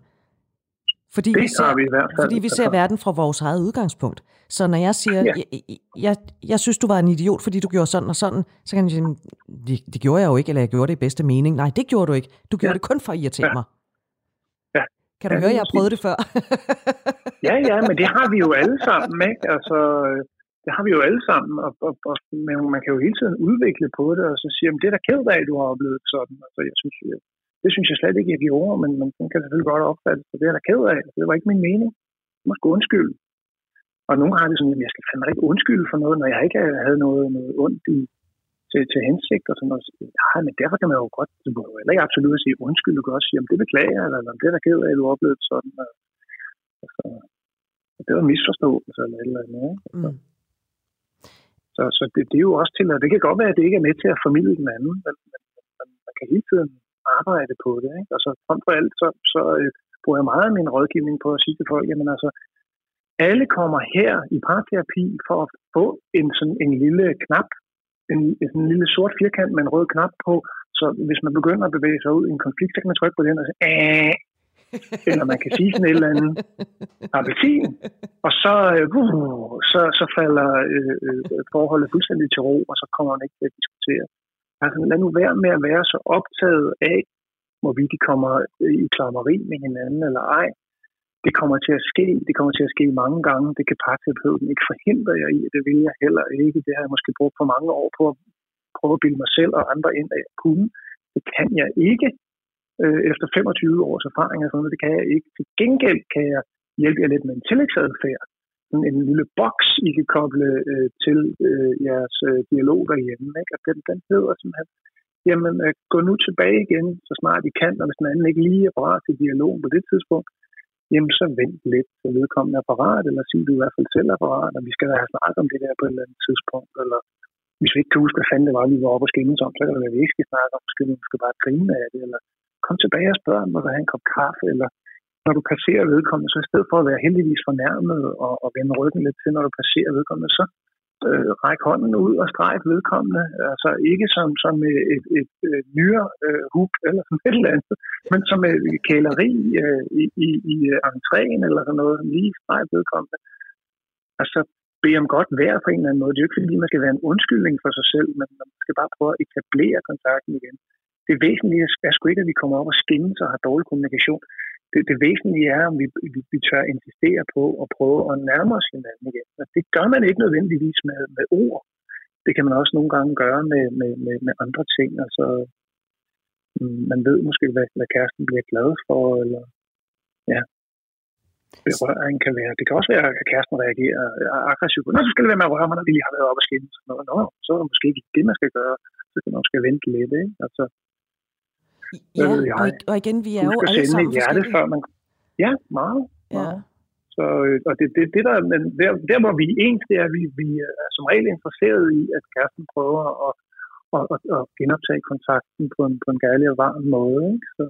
Fordi det vi ser, vi i hvert fald. Fordi vi ser verden fra vores eget udgangspunkt. Så når jeg siger, ja. jeg, jeg, jeg synes, du var en idiot, fordi du gjorde sådan og sådan, så kan jeg sige, det, det gjorde jeg jo ikke, eller jeg gjorde det i bedste mening. Nej, det gjorde du ikke. Du gjorde ja. det kun for at irritere ja. mig. Ja. Kan du ja, høre, jeg har prøvet det før? ja, ja, men det har vi jo alle sammen, ikke? Altså, det har vi jo alle sammen, og, og, og men man kan jo hele tiden udvikle på det, og så sige, at det er da ked af, at du har oplevet sådan. Altså, jeg synes, det synes jeg slet ikke, jeg gjorde, men man kan selvfølgelig godt opfatte det. Det er der ked af. Det var ikke min mening. Jeg må sgu undskylde. Og nogle har det sådan, at jeg skal fandme ikke undskylde for noget, når jeg ikke havde noget, noget ondt i, til, til hensigt og sådan noget. Ja, men derfor kan man jo godt, det må jo heller ikke absolut sige undskyld, du kan også sige, om det beklager jeg, eller om det er der ked af, at du oplevede sådan. Og, altså, det var misforståelse eller et eller andet. Mm. Så, så det, det er jo også til, at det kan godt være, at det ikke er med til at formidle den anden, men, men, men man kan hele tiden arbejde på det. Ikke? Og så frem for alt, så, så øh, bruger jeg meget af min rådgivning på at sige til folk, jamen altså, alle kommer her i parterapi for at få en, sådan, en lille knap, en, en lille sort firkant med en rød knap på, så hvis man begynder at bevæge sig ud i en konflikt, så kan man trykke på den og sige, Æh! eller man kan sige sådan et eller andet appelsin, og så, øh, uh, så, så falder øh, øh, forholdet fuldstændig til ro, og så kommer man ikke til at diskutere. Altså lad nu være med at være så optaget af, hvorvidt de kommer i klammeri med hinanden eller ej. Det kommer til at ske, det kommer til at ske mange gange. Det kan parterapeuten ikke forhindre jer i, det vil jeg heller ikke. Det har jeg måske brugt for mange år på at prøve at bilde mig selv og andre ind af at kunne. Det kan jeg ikke øh, efter 25 års erfaring. og Sådan, det kan jeg ikke. Til gengæld kan jeg hjælpe jer lidt med en tillægsadfærd. Sådan en lille boks, I kan koble øh, til øh, jeres øh, dialog derhjemme. Ikke? Og den, den hedder simpelthen, jamen øh, gå nu tilbage igen, så snart I kan, og hvis den anden ikke lige er parat til dialog på det tidspunkt, jamen så vent lidt, så vedkommende er parat, eller sig du i hvert fald selv er parat, og vi skal have snakket om det der på et eller andet tidspunkt, eller hvis vi ikke kan huske, hvad fanden det var, vi var oppe og skændes om, så kan det være, at vi ikke skal snakke om, skal vi måske bare grine af det, eller kom tilbage og spørg, om du have en kop kaffe, eller når du passerer vedkommende, så i stedet for at være heldigvis fornærmet og, og vende ryggen lidt til, når du passerer vedkommende, så øh, ræk hånden ud og stræk vedkommende. Altså ikke som, som et, et, et, et nyere øh, eller sådan et eller andet, men som et kæleri øh, i, i, i entréen eller sådan noget, lige stræk vedkommende. Altså bede om godt vejr på en eller anden måde. Det er jo ikke fordi, man skal være en undskyldning for sig selv, men man skal bare prøve at etablere kontakten igen. Det væsentlige er sgu ikke, at vi kommer op og skændes og har dårlig kommunikation. Det, det væsentlige er, om vi, vi, vi tør insistere på at prøve at nærme os hinanden igen. Og det gør man ikke nødvendigvis med, med ord. Det kan man også nogle gange gøre med, med, med, med andre ting. Altså, mm, man ved måske, hvad, hvad kæresten bliver glad for, eller ja, berøring kan være. Det kan også være, at kæresten reagerer aggressivt. Nå, så skal det være med at røre mig, når vi lige har været op og skændes. Nå, nå, så er det måske ikke det, man skal gøre. Så skal man måske vente lidt. Ikke? Altså, ja, og, og igen, vi er jo alle sammen hjerte, før man... Ja, meget. Ja. Så, øh, og det, det, det der, men der, der, hvor vi er ens, det er, at vi, vi er som regel interesseret i, at kæresten prøver at, at, at, at genoptage kontakten på en, på en gærlig og varm måde. Ikke? Så,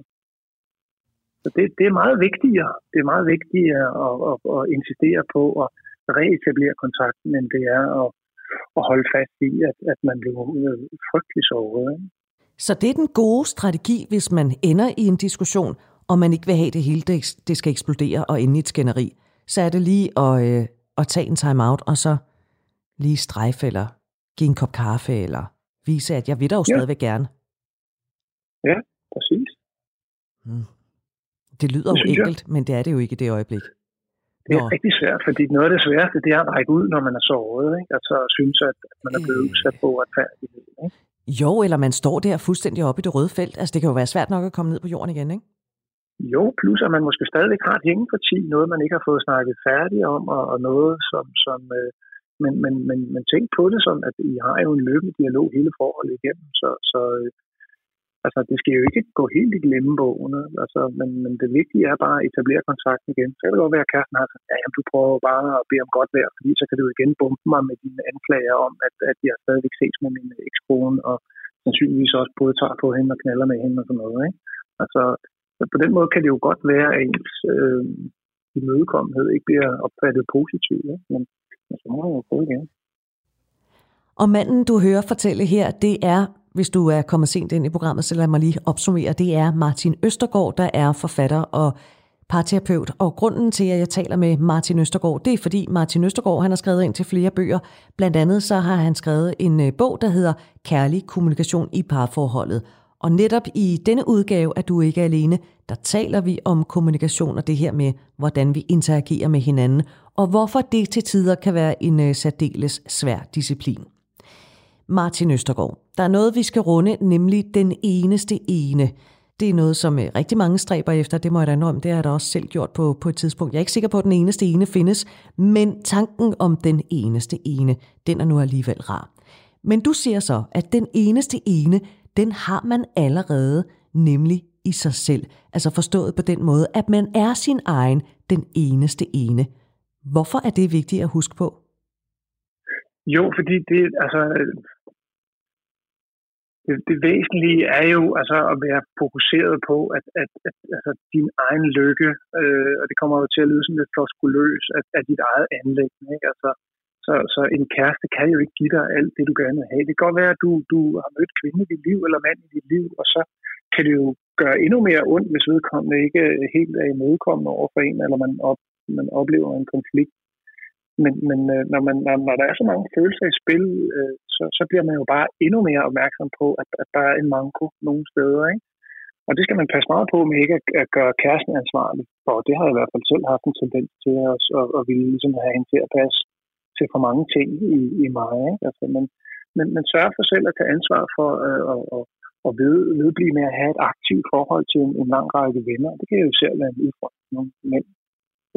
så det, det er meget vigtigere. Det er meget vigtigere at, at, at insistere på at reetablere kontakten, end det er at, at holde fast i, at, at man bliver øh, frygtelig såret. Ikke? Så det er den gode strategi, hvis man ender i en diskussion, og man ikke vil have det hele, det skal eksplodere og ende i et skænderi. Så er det lige at, øh, at tage en time-out, og så lige strejfe, eller give en kop kaffe, eller vise, at jeg vil da jo ja. stadigvæk gerne. Ja, præcis. Hmm. Det lyder det jo enkelt, jeg. men det er det jo ikke i det øjeblik. Det er Nå. rigtig svært, fordi noget af det sværeste, det er at række ud, når man er såret. Ikke? Altså synes, at man er blevet øh. udsat på retfærdighed. Ikke? Jo, eller man står der fuldstændig oppe i det røde felt. Altså det kan jo være svært nok at komme ned på jorden igen, ikke? Jo, plus at man måske stadigvæk har et hængeparti, noget man ikke har fået snakket færdigt om, og, og noget som, som øh, men, men, men, men tænk på det som, at I har jo en løbende dialog hele forholdet igennem, så, så øh, Altså, det skal jo ikke gå helt i glemmebogen, altså, men, men det vigtige er bare at etablere kontakten igen. Så kan det godt være, at kæresten har sagt, ja, jamen, du prøver bare at bede om godt vejr, fordi så kan du igen bombe mig med dine anklager om, at, at jeg stadigvæk ses med min ekskone, og sandsynligvis også både tager på hende og knaller med hende og sådan noget. Ikke? Altså, på den måde kan det jo godt være, at ens øh, imødekommenhed ikke bliver opfattet positivt, ikke? men, men så må man jo prøve igen. Og manden, du hører fortælle her, det er hvis du er kommet sent ind i programmet, så lad mig lige opsummere. Det er Martin Østergaard, der er forfatter og parterapeut. Og grunden til, at jeg taler med Martin Østergaard, det er fordi Martin Østergaard han har skrevet ind til flere bøger. Blandt andet så har han skrevet en øh, bog, der hedder Kærlig kommunikation i parforholdet. Og netop i denne udgave at du ikke er alene, der taler vi om kommunikation og det her med, hvordan vi interagerer med hinanden, og hvorfor det til tider kan være en øh, særdeles svær disciplin. Martin Østergaard. Der er noget, vi skal runde, nemlig den eneste ene. Det er noget, som øh, rigtig mange stræber efter, det må jeg da om. Det har jeg da også selv gjort på, på et tidspunkt. Jeg er ikke sikker på, at den eneste ene findes, men tanken om den eneste ene, den er nu alligevel rar. Men du siger så, at den eneste ene, den har man allerede, nemlig i sig selv. Altså forstået på den måde, at man er sin egen, den eneste ene. Hvorfor er det vigtigt at huske på? Jo, fordi det, altså, det, det væsentlige er jo altså at være fokuseret på, at, at, at altså, din egen lykke, øh, og det kommer jo til at lyde sådan lidt floskuløs, at, at dit eget anlæg. Ikke? Altså, så, så en kæreste kan jo ikke give dig alt det, du gerne vil have. Det kan godt være, at du, du har mødt kvinde i dit liv, eller mand i dit liv, og så kan det jo gøre endnu mere ondt, hvis vedkommende ikke øh, helt er imødekommende over for en, eller man, op, man oplever en konflikt. Men, men øh, når, man, når, når der er så mange følelser i spil, øh, så, så bliver man jo bare endnu mere opmærksom på, at, at der er en manko nogle steder. Ikke? Og det skal man passe meget på med ikke at, at gøre kæresten ansvarlig. Og det har jeg i hvert fald selv haft en tendens til at, og, og ville ligesom have hende til at passe til for mange ting i, i mig. Ikke? Altså, men, men, men sørg for selv at tage ansvar for øh, at, at, at ved, vedblive med at have et aktivt forhold til en, en lang række venner. Det kan jo selv være en udfordring nogle mænd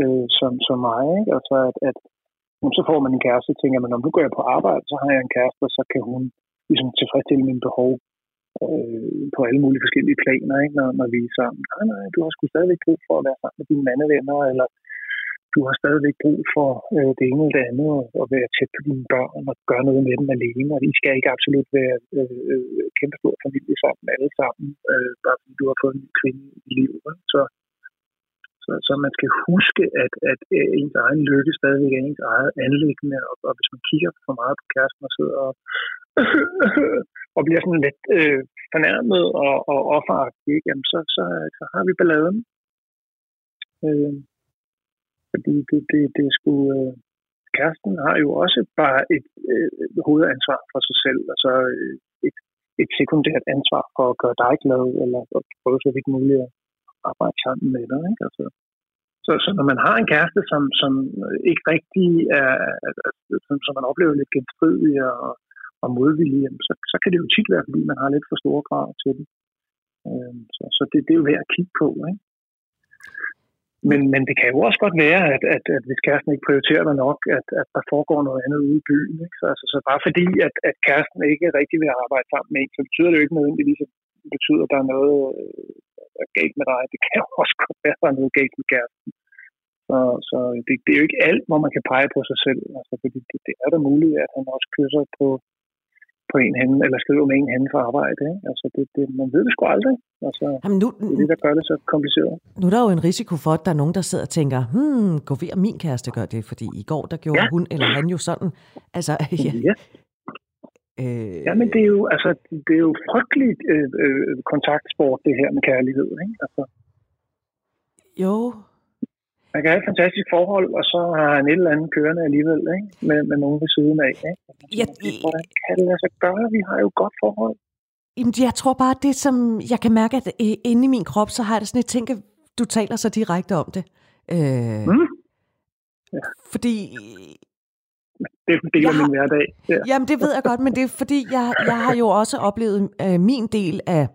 øh, som, som mig. Ikke? Altså at, at så får man en kæreste, og tænker man, om nu går jeg på arbejde, så har jeg en kæreste, og så kan hun ligesom tilfredsstille mine behov øh, på alle mulige forskellige planer, ikke? Når, når vi er sammen. Nej, nej, du har sgu stadigvæk brug for at være sammen med dine mandevenner, eller du har stadigvæk brug for øh, det ene eller det andet, og, og være tæt på dine børn, og gøre noget med dem alene, og I skal ikke absolut være øh, øh, kæmpe stor familie sammen, alle sammen, øh, bare fordi du har fået en kvinde i livet. Så, så, så man skal huske, at, at øh, ens egen lykke stadigvæk er ens eget anlæggende, og, og hvis man kigger for meget på kæresten og sidder og, og bliver sådan lidt øh, fornærmet og, og offeragtig, jamen så, så, så har vi balladen. Øh, fordi det, det, det skulle... sgu... Øh, kæresten har jo også bare et, øh, hovedansvar for sig selv, altså øh, et, et sekundært ansvar for at gøre dig glad, eller at prøve så vidt muligt at arbejde sammen med dig. Ikke? Altså, så, så når man har en kæreste, som, som ikke rigtig er, som, som man oplever lidt genstridig og, og modvillig, så, så kan det jo tit være, fordi man har lidt for store krav til det. Øhm, så, så det, det er jo værd at kigge på. Ikke? Men, men det kan jo også godt være, at, at, at hvis kæresten ikke prioriterer dig nok, at, at der foregår noget andet ude i byen. Ikke? Så, altså, så bare fordi, at, at kæresten ikke rigtig vil arbejde sammen med en, så betyder det jo ikke nødvendigvis, at det betyder, at der er noget øh, galt med dig. Det kan jo også godt være, at der er noget galt med kæresten. Så, så det, det er jo ikke alt, hvor man kan pege på sig selv. Altså, fordi det, det er da muligt, at han også kysser på, på en hende, eller skriver med en hende for arbejde. Ikke? Altså, det, det, man ved det sgu aldrig. Altså, Jamen nu, det er det, der gør det så kompliceret. Nu er der jo en risiko for, at der er nogen, der sidder og tænker, hmm, gå ved, at min kæreste gør det, fordi i går, der gjorde ja. hun eller han jo sådan. Altså, ja. ja. Øh... Ja, men det er jo, altså, det er jo frygteligt øh, øh, kontaktsport, det her med kærlighed. Ikke? Altså. Jo, man kan have et fantastisk forhold, og så har han et eller andet kørende alligevel, ikke? Med, med nogen ved siden af. Ikke? Ja, Hvordan kan det sig gøre? Vi har jo et godt forhold. Jamen, jeg tror bare, det som jeg kan mærke, at øh, inde i min krop, så har jeg det sådan et tænke, du taler så direkte om det. Øh, mm. ja. Fordi det er en del af min hverdag. Ja. Jamen, det ved jeg godt, men det er fordi, jeg, jeg har jo også oplevet øh, min del af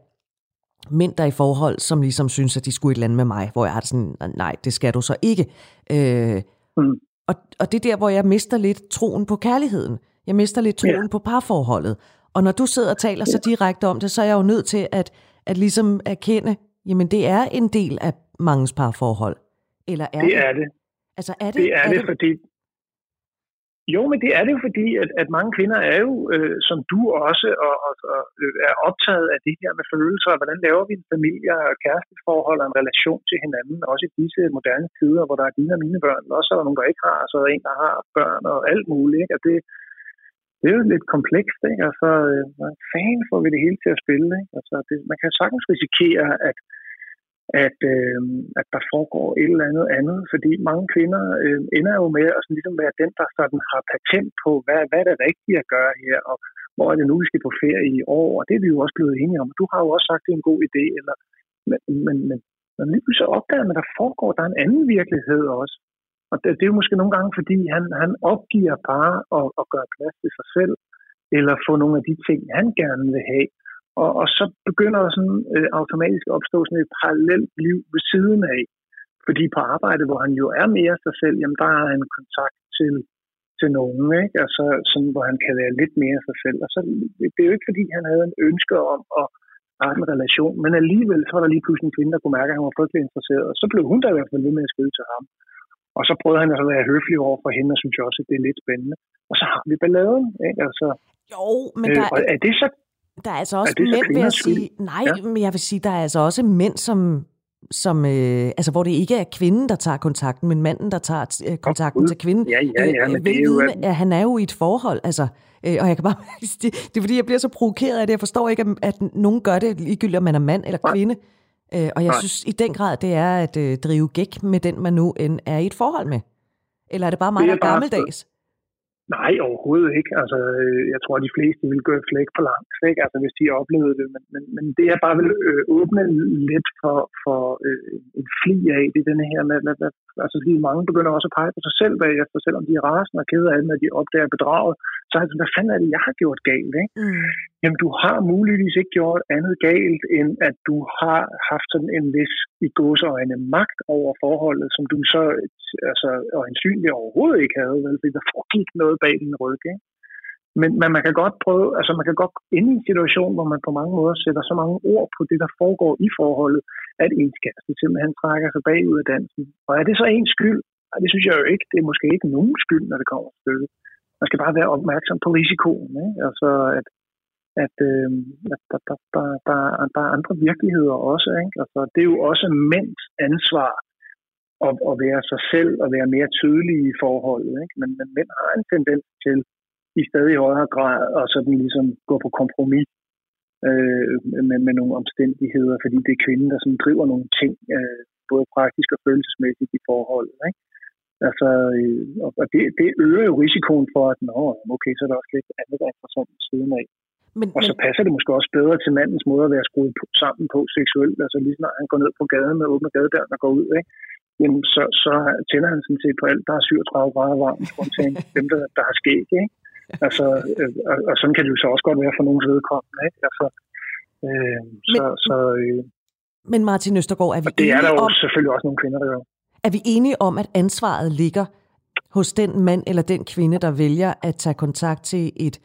mænd, der i forhold, som ligesom synes, at de skulle et eller andet med mig, hvor jeg har sådan, nej, det skal du så ikke. Øh, mm. og, og det er der, hvor jeg mister lidt troen på kærligheden. Jeg mister lidt troen ja. på parforholdet. Og når du sidder og taler ja. så direkte om det, så er jeg jo nødt til at, at ligesom erkende, jamen det er en del af mangens parforhold. Eller er det? Det er det. Altså er det, det er, er det, det, fordi jo, men det er det jo fordi, at, at mange kvinder er jo, øh, som du også, og, og, og øh, er optaget af det her med følelser, og hvordan laver vi en familie og kæresteforhold og en relation til hinanden, også i disse moderne tider, hvor der er dine og mine børn, og så er der nogen, der ikke har, så er der en, der har børn og alt muligt. Ikke? Og det, det er jo lidt komplekst, ikke? Altså, øh, fanden får vi det hele til at spille, ikke? Altså, det, man kan sagtens risikere, at at, øh, at der foregår et eller andet andet, fordi mange kvinder øh, ender jo med at sådan ligesom være den, der sådan har patent på, hvad, hvad er det rigtige at gøre her, og hvor er det nu, vi skal på ferie i år, og det er vi jo også blevet enige om. Du har jo også sagt, det er en god idé, eller, men, men, men, men lige så opdager man, at der foregår, der er en anden virkelighed også. Og det, det er jo måske nogle gange, fordi han, han opgiver bare at, at gøre plads til sig selv, eller få nogle af de ting, han gerne vil have, og, og så begynder der sådan øh, automatisk at opstå sådan et parallelt liv ved siden af. Fordi på arbejde, hvor han jo er mere sig selv, jamen der har han kontakt til, til nogen, ikke? Altså, sådan, hvor han kan være lidt mere sig selv. Og så, det er jo ikke, fordi han havde en ønske om at have en relation, men alligevel så var der lige pludselig en kvinde, der kunne mærke, at han var frygtelig interesseret, og så blev hun der i hvert fald ved med at skrive til ham. Og så prøvede han at være høflig over for hende, og synes jeg også, at det er lidt spændende. Og så har vi balladen. Ikke? Altså, jo, men der, øh, og er det så der er altså også er mænd, vil jeg sige. Nej, ja. men jeg vil sige, der er altså også mænd, som som, øh, altså, hvor det ikke er kvinden, der tager kontakten, men manden, der tager øh, kontakten oh, til kvinden. Ja, ja, ja. Øh, det er jo, at han er jo i et forhold, altså. Øh, og jeg kan bare, det, det er fordi, jeg bliver så provokeret af det. Jeg forstår ikke, at, at nogen gør det ligegyldigt, om man er mand eller kvinde. Øh, og jeg Nej. synes i den grad, det er at øh, drive gæk med den, man nu end er i et forhold med. Eller er det bare er gammeldags? Nej, overhovedet ikke. Altså, øh, jeg tror, at de fleste vil gå flæk for langt, ikke? Altså, hvis de oplevede det. Men, men, men det er bare vil øh, åbne lidt for, for øh, en fli af det, denne her med, med, med altså lige mange begynder også at pege på sig selv bagefter, selvom de er rasende og kede af det, når de opdager bedraget. Så er det, hvad fanden er det, jeg har gjort galt, ikke? Mm. Jamen, du har muligvis ikke gjort andet galt, end at du har haft sådan en vis i gåseøjne magt over forholdet, som du så altså, øjensynligt overhovedet ikke havde, vel? Fordi der foregik noget bag din ryg, ikke? Men, men man kan godt prøve, altså man kan godt ind i en situation, hvor man på mange måder sætter så mange ord på det, der foregår i forholdet, at ens kæreste simpelthen trækker sig bagud af dansen. Og er det så ens skyld? Nej, det synes jeg jo ikke. Det er måske ikke nogen skyld, når det kommer til stykket. Man skal bare være opmærksom på risikoen. Ikke? Altså, at, at, øh, at der, der, der, der, der er andre virkeligheder også. Ikke? Altså, det er jo også mænds ansvar at, at være sig selv og være mere tydelige i forholdet. Ikke? Men, men mænd har en tendens til i stadig højere grad og sådan ligesom gå på kompromis øh, med, med nogle omstændigheder, fordi det er kvinden, der sådan driver nogle ting, øh, både praktisk og følelsesmæssigt i forholdet. Ikke? Altså, øh, og det, det øger jo risikoen for, at nå, okay, så er der også lidt andet, der er interessant siden af. Men, og så passer det måske også bedre til mandens måde at være skruet på, sammen på seksuelt. Altså lige snart han går ned på gaden med åbne gadedøren og går ud, ikke? Jamen, så, så tænder han sådan set på alt, der er 37 grader varmt, undtagen dem, der, der har skæg, ikke? Altså, øh, og, og sådan kan det jo så også godt være for nogens vedkommende. Ikke? Altså, øh, men, så, så, øh, men Martin Østergaard, er vi og det er der jo om, selvfølgelig også nogle kvinder, der gør. Er vi enige om, at ansvaret ligger hos den mand eller den kvinde, der vælger at tage kontakt til et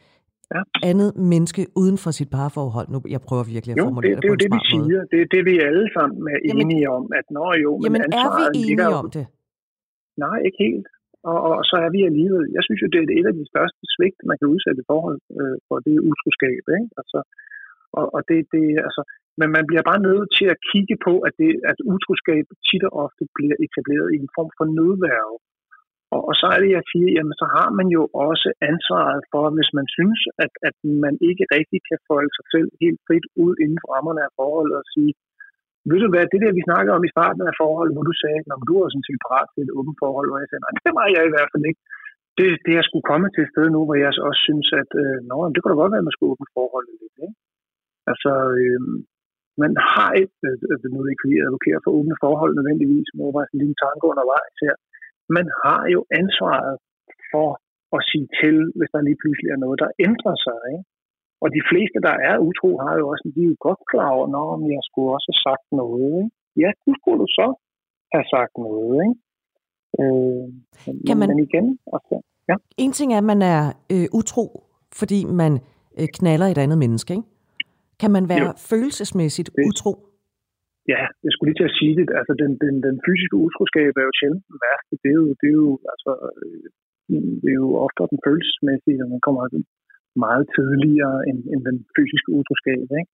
ja. andet menneske uden for sit parforhold? Nu, jeg prøver virkelig at formulere jo, det, det, det, det er jo det, vi siger. Det er det, vi alle sammen er jamen, enige om. At når jo, men jamen, er vi enige ligger, om det? Nej, ikke helt og, og så er vi alligevel, jeg synes jo, det er et af de største svigt, man kan udsætte i forhold øh, for det utroskab, ikke? Altså, og, og det, det, altså, men man bliver bare nødt til at kigge på, at, det, at utroskab tit og ofte bliver etableret i en form for nødværve. Og, og så er det, jeg siger, jamen så har man jo også ansvaret for, hvis man synes, at, at man ikke rigtig kan folde sig selv helt frit ud inden for rammerne af forholdet og sige, ved du hvad, det der, vi snakkede om i starten af forholdet, hvor du sagde, at du var sådan set parat til et åbent forhold, hvor jeg sagde, nej, det var jeg i hvert fald ikke. Det, det er skulle komme til et sted nu, hvor jeg også synes, at øh, nå, det kunne da godt være, at man skulle åbne forholdet lidt. Ikke? Altså, øh, man har et, øh, øh nu ikke vi advokerer for åbne forhold nødvendigvis, men var en lille tanke undervejs her. Man har jo ansvaret for at sige til, hvis der lige pludselig er noget, der ændrer sig. Ikke? Og de fleste, der er utro, har jo også, de er jo godt klar over, når jeg skulle også have sagt noget. Ikke? Ja, det skulle du så have sagt noget. Ikke? Øh, kan man, men igen, altså, ja. En ting er, at man er øh, utro, fordi man øh, knaller et andet menneske. Ikke? Kan man være jo. følelsesmæssigt det, utro? Ja, jeg skulle lige til at sige det. Altså, den, den, den fysiske utroskab er jo sjældent den værste. Det er jo, det er jo, altså, øh, det er jo ofte den følelsesmæssige, når man kommer meget tidligere end, end den fysiske utroskab. Ikke?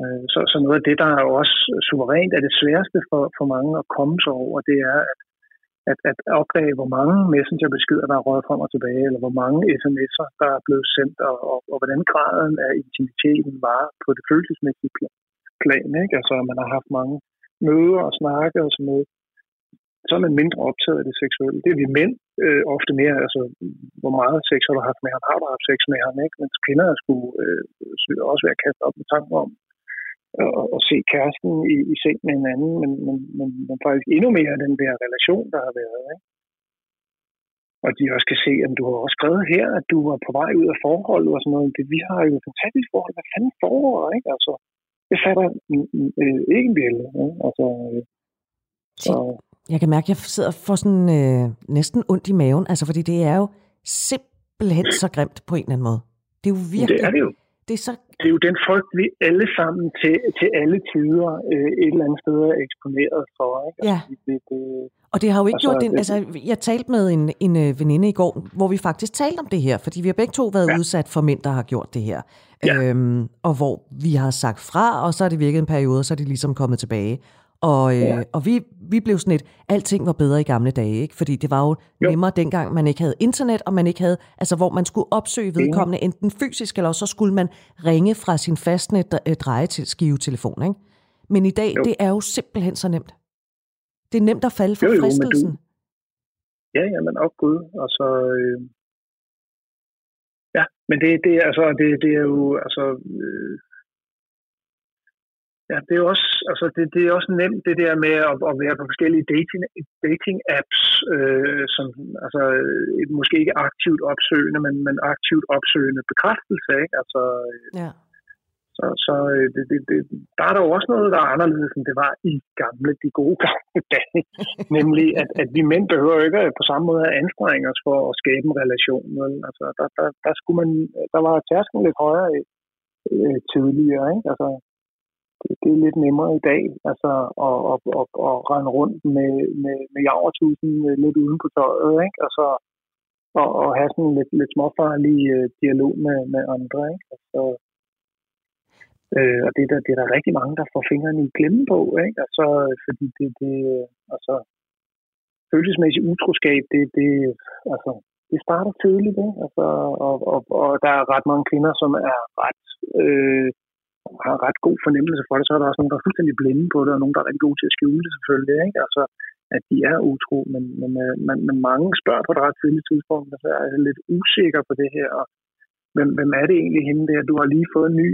Øh, så, så noget af det, der er også suverænt er det sværeste for, for mange at komme sig over, det er at, at, at opdage, hvor mange messengerbeskeder, der er røget frem og tilbage, eller hvor mange sms'er, der er blevet sendt, og, og, og hvordan graden af intimiteten var på det følelsesmæssige plan. Ikke? Altså, man har haft mange møder og snakke og sådan noget så er man mindre optaget af det seksuelle. Det er vi mænd øh, ofte mere, altså hvor meget sex har du haft med ham, har du haft sex med ham, ikke? Mens kvinder skulle øh, også være kastet op med tanken om at, at se kæresten i, i seng med en anden, men, men, men, men faktisk endnu mere den der relation, der har været. Ikke? Og de også kan se, at du har også skrevet her, at du var på vej ud af forholdet og sådan noget. Det, vi har jo et fantastisk forhold. Hvad fanden foregår, ikke? Altså, det fatter øh, ikke en bjælle. Altså, øh, så, jeg kan mærke, at jeg sidder for sådan øh, næsten ondt i maven, altså fordi det er jo simpelthen så grimt på en eller anden måde. Det er jo virkelig... Det er det jo. Det er så det er jo den frygt, vi alle sammen til, til alle tider øh, et eller andet sted er eksponeret for. Ikke? Ja. Altså, det, det, og det har jo ikke altså, gjort det, altså, jeg talte med en, en øh, veninde i går, hvor vi faktisk talte om det her, fordi vi har begge to været ja. udsat for mænd, der har gjort det her. Ja. Øhm, og hvor vi har sagt fra, og så er det virket en periode, og så er det ligesom kommet tilbage. Og, øh, ja. og vi, vi blev sådan et, alting var bedre i gamle dage, ikke? fordi det var jo, jo nemmere dengang, man ikke havde internet, og man ikke havde, altså hvor man skulle opsøge vedkommende, enten fysisk, eller så skulle man ringe fra sin fastnet øh, dreje til skivetelefon. Ikke? Men i dag, jo. det er jo simpelthen så nemt. Det er nemt at falde for jo, jo, fristelsen. Du... Ja, ja, men op gud. Altså, øh... Ja, men det, det, altså, det, det er jo, altså, øh Ja, det er også, altså det, det er også nemt det der med at, at være på forskellige dating, dating apps, øh, som altså måske ikke aktivt opsøgende, men, men aktivt opsøgende bekræftelse, ikke? Altså, ja. Så, så øh, det, det, det, der er der jo også noget, der er anderledes, end det var i gamle, de gode gamle dage. Nemlig, at, at vi mænd behøver ikke på samme måde at anstrenge os for at skabe en relation. Vel? Altså, der, der, der, skulle man, der var tærsken lidt højere øh, tidligere. Ikke? Altså, det, det er lidt nemmere i dag, altså at, at, at, at rende rundt med, med, med javertusen øh, lidt uden på tøjet, ikke? Altså, og, og have sådan en lidt, lidt småfarlig øh, dialog med, med andre, ikke? Altså, øh, og det er, der, det er der rigtig mange, der får fingrene i klemme på, ikke? Altså, fordi det, det altså, følelsesmæssig utroskab, det, det, altså, det starter tidligt, ikke? Altså, og, og, og der er ret mange kvinder, som er ret øh, har ret god fornemmelse for det, så er der også nogen, der er fuldstændig blinde på det, og nogen, der er rigtig gode til at skjule det selvfølgelig. Ikke? Altså, at de er utro, men, men, øh, men, men mange spørger på et ret tidligt tidspunkt, og så er jeg lidt usikker på det her, og hvem, hvem er det egentlig hende der? Du har lige fået en ny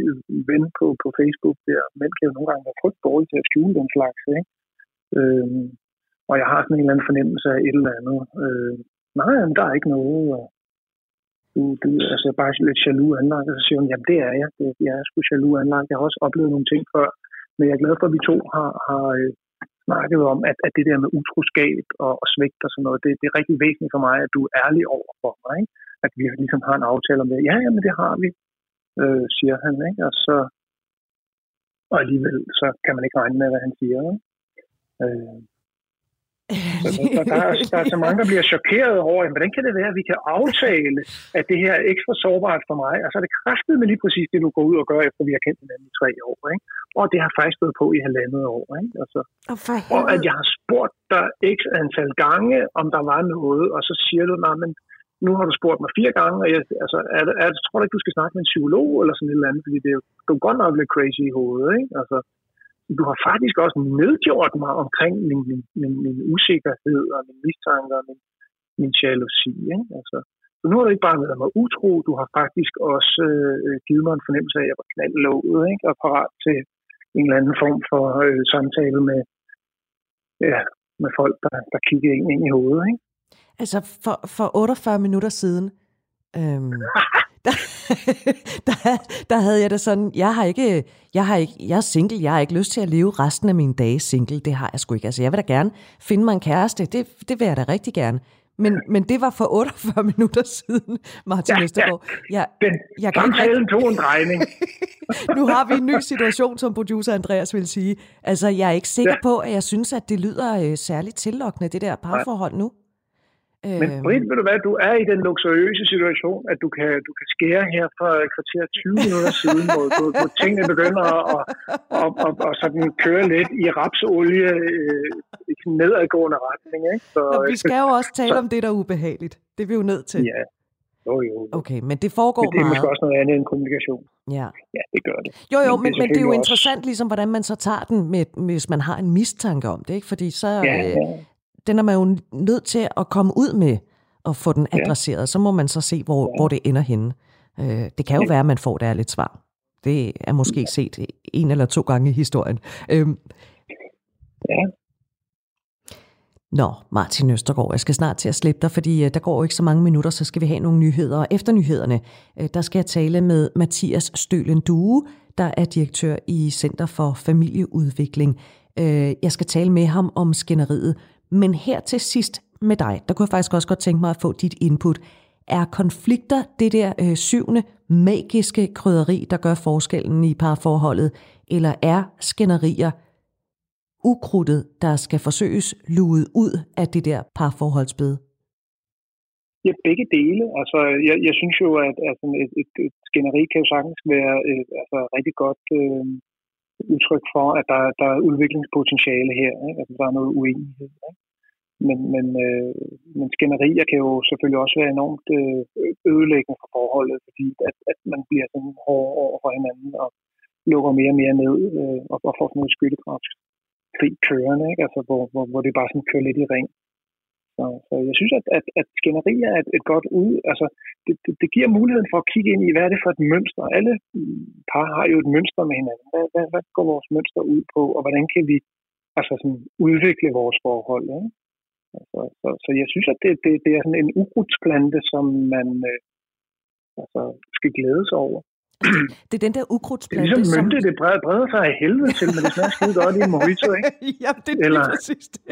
ven på, på Facebook der. Mænd kan jo nogle gange være frygt dårlige til at skjule den slags. Ikke? Øhm, og jeg har sådan en eller anden fornemmelse af et eller andet. Øh, nej, men der er ikke noget. Og, du, du altså bare lidt jaloux anlagt, og så siger hun, jamen det er jeg, det, jeg er sgu jaloux anlagt, jeg har også oplevet nogle ting før, men jeg er glad for, at vi to har, har øh, snakket om, at, at det der med utroskab og, og svigt og sådan noget, det, det er rigtig væsentligt for mig, at du er ærlig over for mig, ikke? at vi ligesom har en aftale om det. Ja, jamen det har vi, øh, siger han, ikke? og så og alligevel så kan man ikke regne med, hvad han siger. Ikke? Øh, der, der, er, der er så mange, der bliver chokeret over, hvordan kan det være, at vi kan aftale, at det her er ekstra sårbart for mig, og så er det kraftet med lige præcis det, du går ud og gør, efter vi har kendt hinanden i tre år. Ikke? Og det har faktisk stået på i halvandet år. Ikke? Altså, og, og at jeg har spurgt dig x antal gange, om der var noget, og så siger du, nej, men nu har du spurgt mig fire gange, og jeg, altså, er, er, er, tror du ikke, du skal snakke med en psykolog eller sådan et eller andet, fordi det er jo godt nok lidt crazy i hovedet. Ikke? Altså, du har faktisk også nedgjort mig omkring min, min, min, min usikkerhed og min mistanke og min, min jalousi. Ikke? Altså, så nu har du ikke bare været mig utro, du har faktisk også øh, givet mig en fornemmelse af, at jeg var knaldlået ikke? og parat til en eller anden form for øh, samtale med, ja, med folk, der, der kigger ind, ind i hovedet. Ikke? Altså for, for 48 minutter siden, øhm, der, der, der havde jeg det sådan, jeg har ikke, jeg har ikke, jeg er single, jeg har ikke lyst til at leve resten af mine dage single, det har jeg sgu ikke. Altså jeg vil da gerne finde mig en kæreste, det, det vil jeg da rigtig gerne. Men, men det var for 48 minutter siden, Martin ja, Østergaard. Ja, den, jeg kan ikke... tog en drejning. nu har vi en ny situation, som producer Andreas vil sige. Altså, jeg er ikke sikker ja. på, at jeg synes, at det lyder øh, særligt tillokkende, det der parforhold nu. Men øhm. Britt, ved du hvad, du er i den luksuriøse situation, at du kan, du kan skære her fra kvarter 20 minutter siden, hvor, hvor, hvor tingene begynder at, at, at, at, sådan køre lidt i rapsolie øh, i en nedadgående retning. Ikke? Så, Nå, vi skal jo også tale så, om det, der er ubehageligt. Det er vi jo nødt til. Ja, jo, jo. Okay, men det foregår meget. Det er måske også noget andet end kommunikation. Ja. Ja, det gør det. Jo, jo, men, men, det, men det er jo også... interessant, ligesom, hvordan man så tager den, med, hvis man har en mistanke om det, ikke? Fordi så, ja, øh, ja den er man jo nødt til at komme ud med og få den adresseret. Ja. Så må man så se, hvor, ja. hvor det ender henne. Øh, det kan jo ja. være, at man får det ærligt svar. Det er måske ja. set en eller to gange i historien. Øhm. Ja. Nå, Martin Østergaard, jeg skal snart til at slippe dig, fordi øh, der går jo ikke så mange minutter, så skal vi have nogle nyheder. Og efter nyhederne, øh, der skal jeg tale med Mathias Stølen Due, der er direktør i Center for Familieudvikling. Øh, jeg skal tale med ham om skænderiet men her til sidst med dig, der kunne jeg faktisk også godt tænke mig at få dit input. er konflikter det der øh, syvende magiske krydderi, der gør forskellen i parforholdet, eller er skænderier ukrudtet, der skal forsøges luet ud af det der parforholdsbed? Ja, begge dele. Altså, jeg, jeg synes jo, at altså, et, et, et skænderi kan jo sagtens være et altså, rigtig godt øh, udtryk for, at der, der er udviklingspotentiale her. Ikke? Altså, der er noget uenighed. Ikke? Men, men, øh, men skænderier kan jo selvfølgelig også være enormt øh, ødelæggende for forholdet, fordi at, at man bliver sådan hård over for hinanden og lukker mere og mere ned øh, og, og får sådan noget skyttekraft kørende, ikke? Altså, hvor, hvor, hvor det bare sådan kører lidt i ring. Så, så jeg synes, at, at, at skænderier er et, et godt ud. Altså, det, det, det giver muligheden for at kigge ind i, hvad er det for et mønster. Alle par har jo et mønster med hinanden. Hvad, hvad, hvad går vores mønster ud på, og hvordan kan vi altså sådan, udvikle vores forhold? Ikke? Altså, så, så jeg synes, at det, det, det er sådan en ukrudtsplante, som man øh, altså, skal glæde sig over. Det er den der ukrudtsplante, det er ligesom mynte, som... det breder, breder sig af helvede til, men det smager skide godt i en mojito, ikke? ja, det er Eller... præcis det.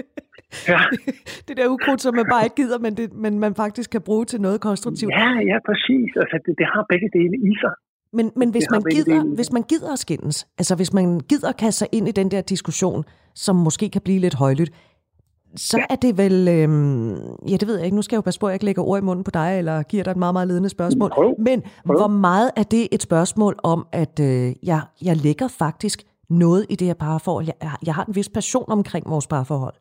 Ja. det der ukrudt, som man bare ikke gider, men, det, men man faktisk kan bruge til noget konstruktivt. Ja, ja, præcis. Altså, det, det har begge dele i sig. Men, men hvis, man gider, hvis man gider at skændes, altså hvis man gider at kaste sig ind i den der diskussion, som måske kan blive lidt højlydt, så ja. er det vel, øhm, ja det ved jeg ikke, nu skal jeg jo passe på, at jeg ikke lægger ord i munden på dig, eller giver dig et meget, meget ledende spørgsmål. Prøv. Men Prøv. hvor meget er det et spørgsmål om, at øh, jeg, jeg lægger faktisk noget i det her parforhold? Jeg, jeg har en vis passion omkring vores parforhold.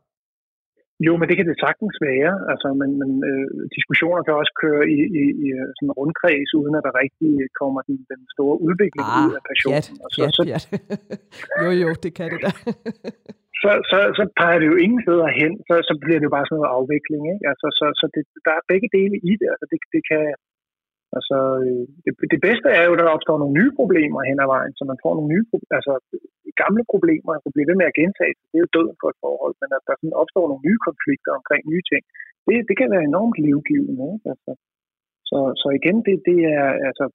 Jo, men det kan det sagtens være. Altså, men, men øh, diskussioner kan også køre i, i, i øh, sådan en rundkreds, uden at der rigtig kommer den, den store udvikling ah, ud af passionen. Pjat, og så, pjat, så, pjat. jo, jo, det kan det da. så, så, så peger det jo ingen steder hen, så, så bliver det jo bare sådan noget afvikling. Ikke? Altså, så så det, der er begge dele i det. Altså, det, det kan, altså, øh, det, det bedste er jo, at der opstår nogle nye problemer hen ad vejen, så man får nogle nye altså, gamle problemer, der bliver ved med at gentage Det er jo døden for et forhold, men at der sådan opstår nogle nye konflikter omkring nye ting, det, det kan være enormt livgivende. Ikke? Altså, så, så igen, det, det er altså,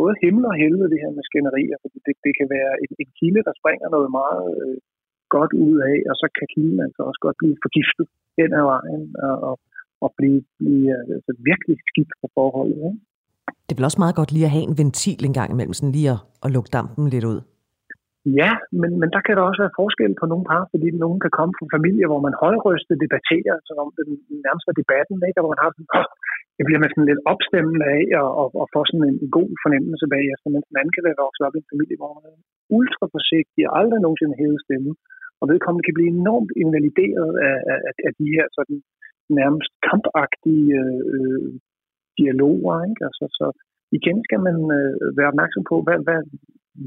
både himmel og helvede, det her med skænderier. Det, det kan være en, en kilde, der springer noget meget øh, godt ud af, og så kan kilden altså også godt blive forgiftet hen ad vejen og, og, blive, blive altså, virkelig skidt for forholdet. Ikke? Det er vel også meget godt lige at have en ventil en gang imellem, sådan lige at, at lukke dampen lidt ud. Ja, men, men der kan der også være forskel på nogle par, fordi nogen kan komme fra familier, hvor man højrystet debatterer, så om den nærmeste debatten, ikke? og hvor man har sådan, oh, det bliver man sådan lidt opstemmende af, og, og, og får sådan en, en god fornemmelse bagefter, mens den anden kan være vokset op i en familie, hvor man er ultra forsigtig og aldrig nogensinde hævet stemme, og vedkommende kan blive enormt invalideret af, af, af de her sådan nærmest kampagtige øh, dialoger. Ikke? Altså, så igen skal man øh, være opmærksom på, hvad, hvad,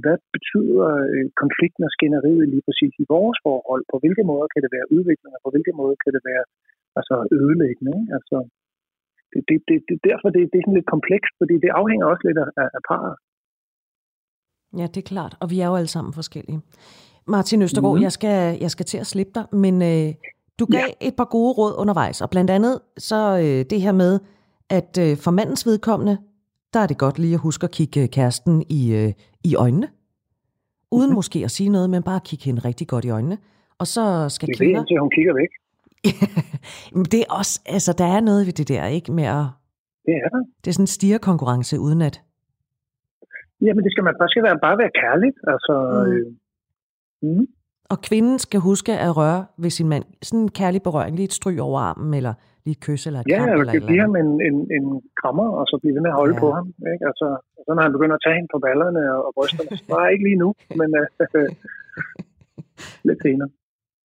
hvad betyder øh, konflikten og skænderiet lige præcis i vores forhold? På hvilke måder kan det være udviklende, og på hvilke måder kan det være altså, ødelæggende? Ikke? Altså, det, det, det, det, derfor det, det er sådan lidt komplekst, fordi det afhænger også lidt af, af parret. Ja, det er klart, og vi er jo alle sammen forskellige. Martin Østergaard, mm. jeg, skal, jeg skal til at slippe dig, men øh, du gav ja. et par gode råd undervejs, og blandt andet så øh, det her med, at øh, for mandens vedkommende, der er det godt lige at huske at kigge kæresten i, øh, i øjnene. Uden mm-hmm. måske at sige noget, men bare kigge hende rigtig godt i øjnene. Og så skal det er kvinder... Det hun kigger væk. det er også, altså der er noget ved det der, ikke? Med at... Det er der. Det er sådan en stigerkonkurrence uden at... Jamen det skal man bare skal være, bare være kærligt. Altså, mm. Øh, mm. Og kvinden skal huske at røre ved sin mand. Sådan en kærlig berøring, lige et stryg over armen, eller lige et kys eller et ja, kram. Eller kan give ham en, en, en krammer, og så blive ved med at holde ja. på ham. Ikke? Altså, så når han begynder at tage hende på ballerne og, og brysterne, så er ikke lige nu, men uh, lidt senere.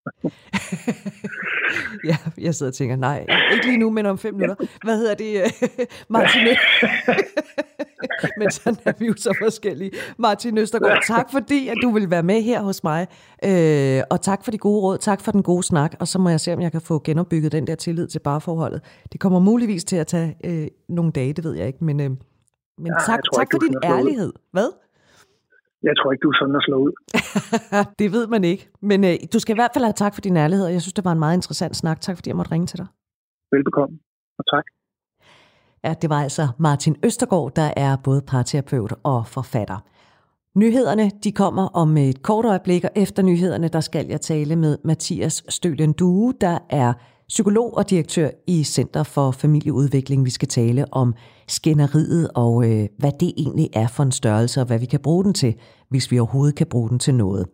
ja, jeg sidder og tænker, nej, ikke lige nu, men om fem minutter. Hvad hedder det, Martin? men sådan er vi jo så forskellige. Martin Østergaard, tak fordi, at du vil være med her hos mig. Øh, og tak for de gode råd, tak for den gode snak, og så må jeg se, om jeg kan få genopbygget den der tillid til barforholdet. Det kommer muligvis til at tage øh, nogle dage, det ved jeg ikke, men, øh, men ja, tak, tak for din ærlighed. Hvad? Jeg tror ikke, du er sådan at slå ud. det ved man ikke. Men øh, du skal i hvert fald have tak for din ærlighed, og jeg synes, det var en meget interessant snak. Tak fordi jeg måtte ringe til dig. Velbekomme, og tak. Ja, det var altså Martin Østergaard, der er både parterapeut og forfatter. Nyhederne de kommer om et kort øjeblik, og efter nyhederne der skal jeg tale med Mathias Stølen Due, der er psykolog og direktør i Center for Familieudvikling. Vi skal tale om skænderiet og øh, hvad det egentlig er for en størrelse, og hvad vi kan bruge den til, hvis vi overhovedet kan bruge den til noget.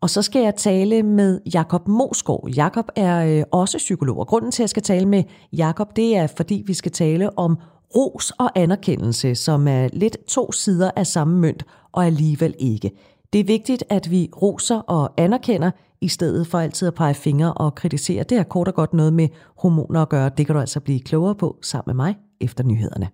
Og så skal jeg tale med Jakob Mosgaard. Jakob er øh, også psykolog, og grunden til, at jeg skal tale med Jakob, det er, fordi vi skal tale om ros og anerkendelse, som er lidt to sider af samme mønt, og alligevel ikke. Det er vigtigt, at vi roser og anerkender, i stedet for altid at pege fingre og kritisere. Det har kort og godt noget med hormoner at gøre. Det kan du altså blive klogere på sammen med mig efter nyhederne.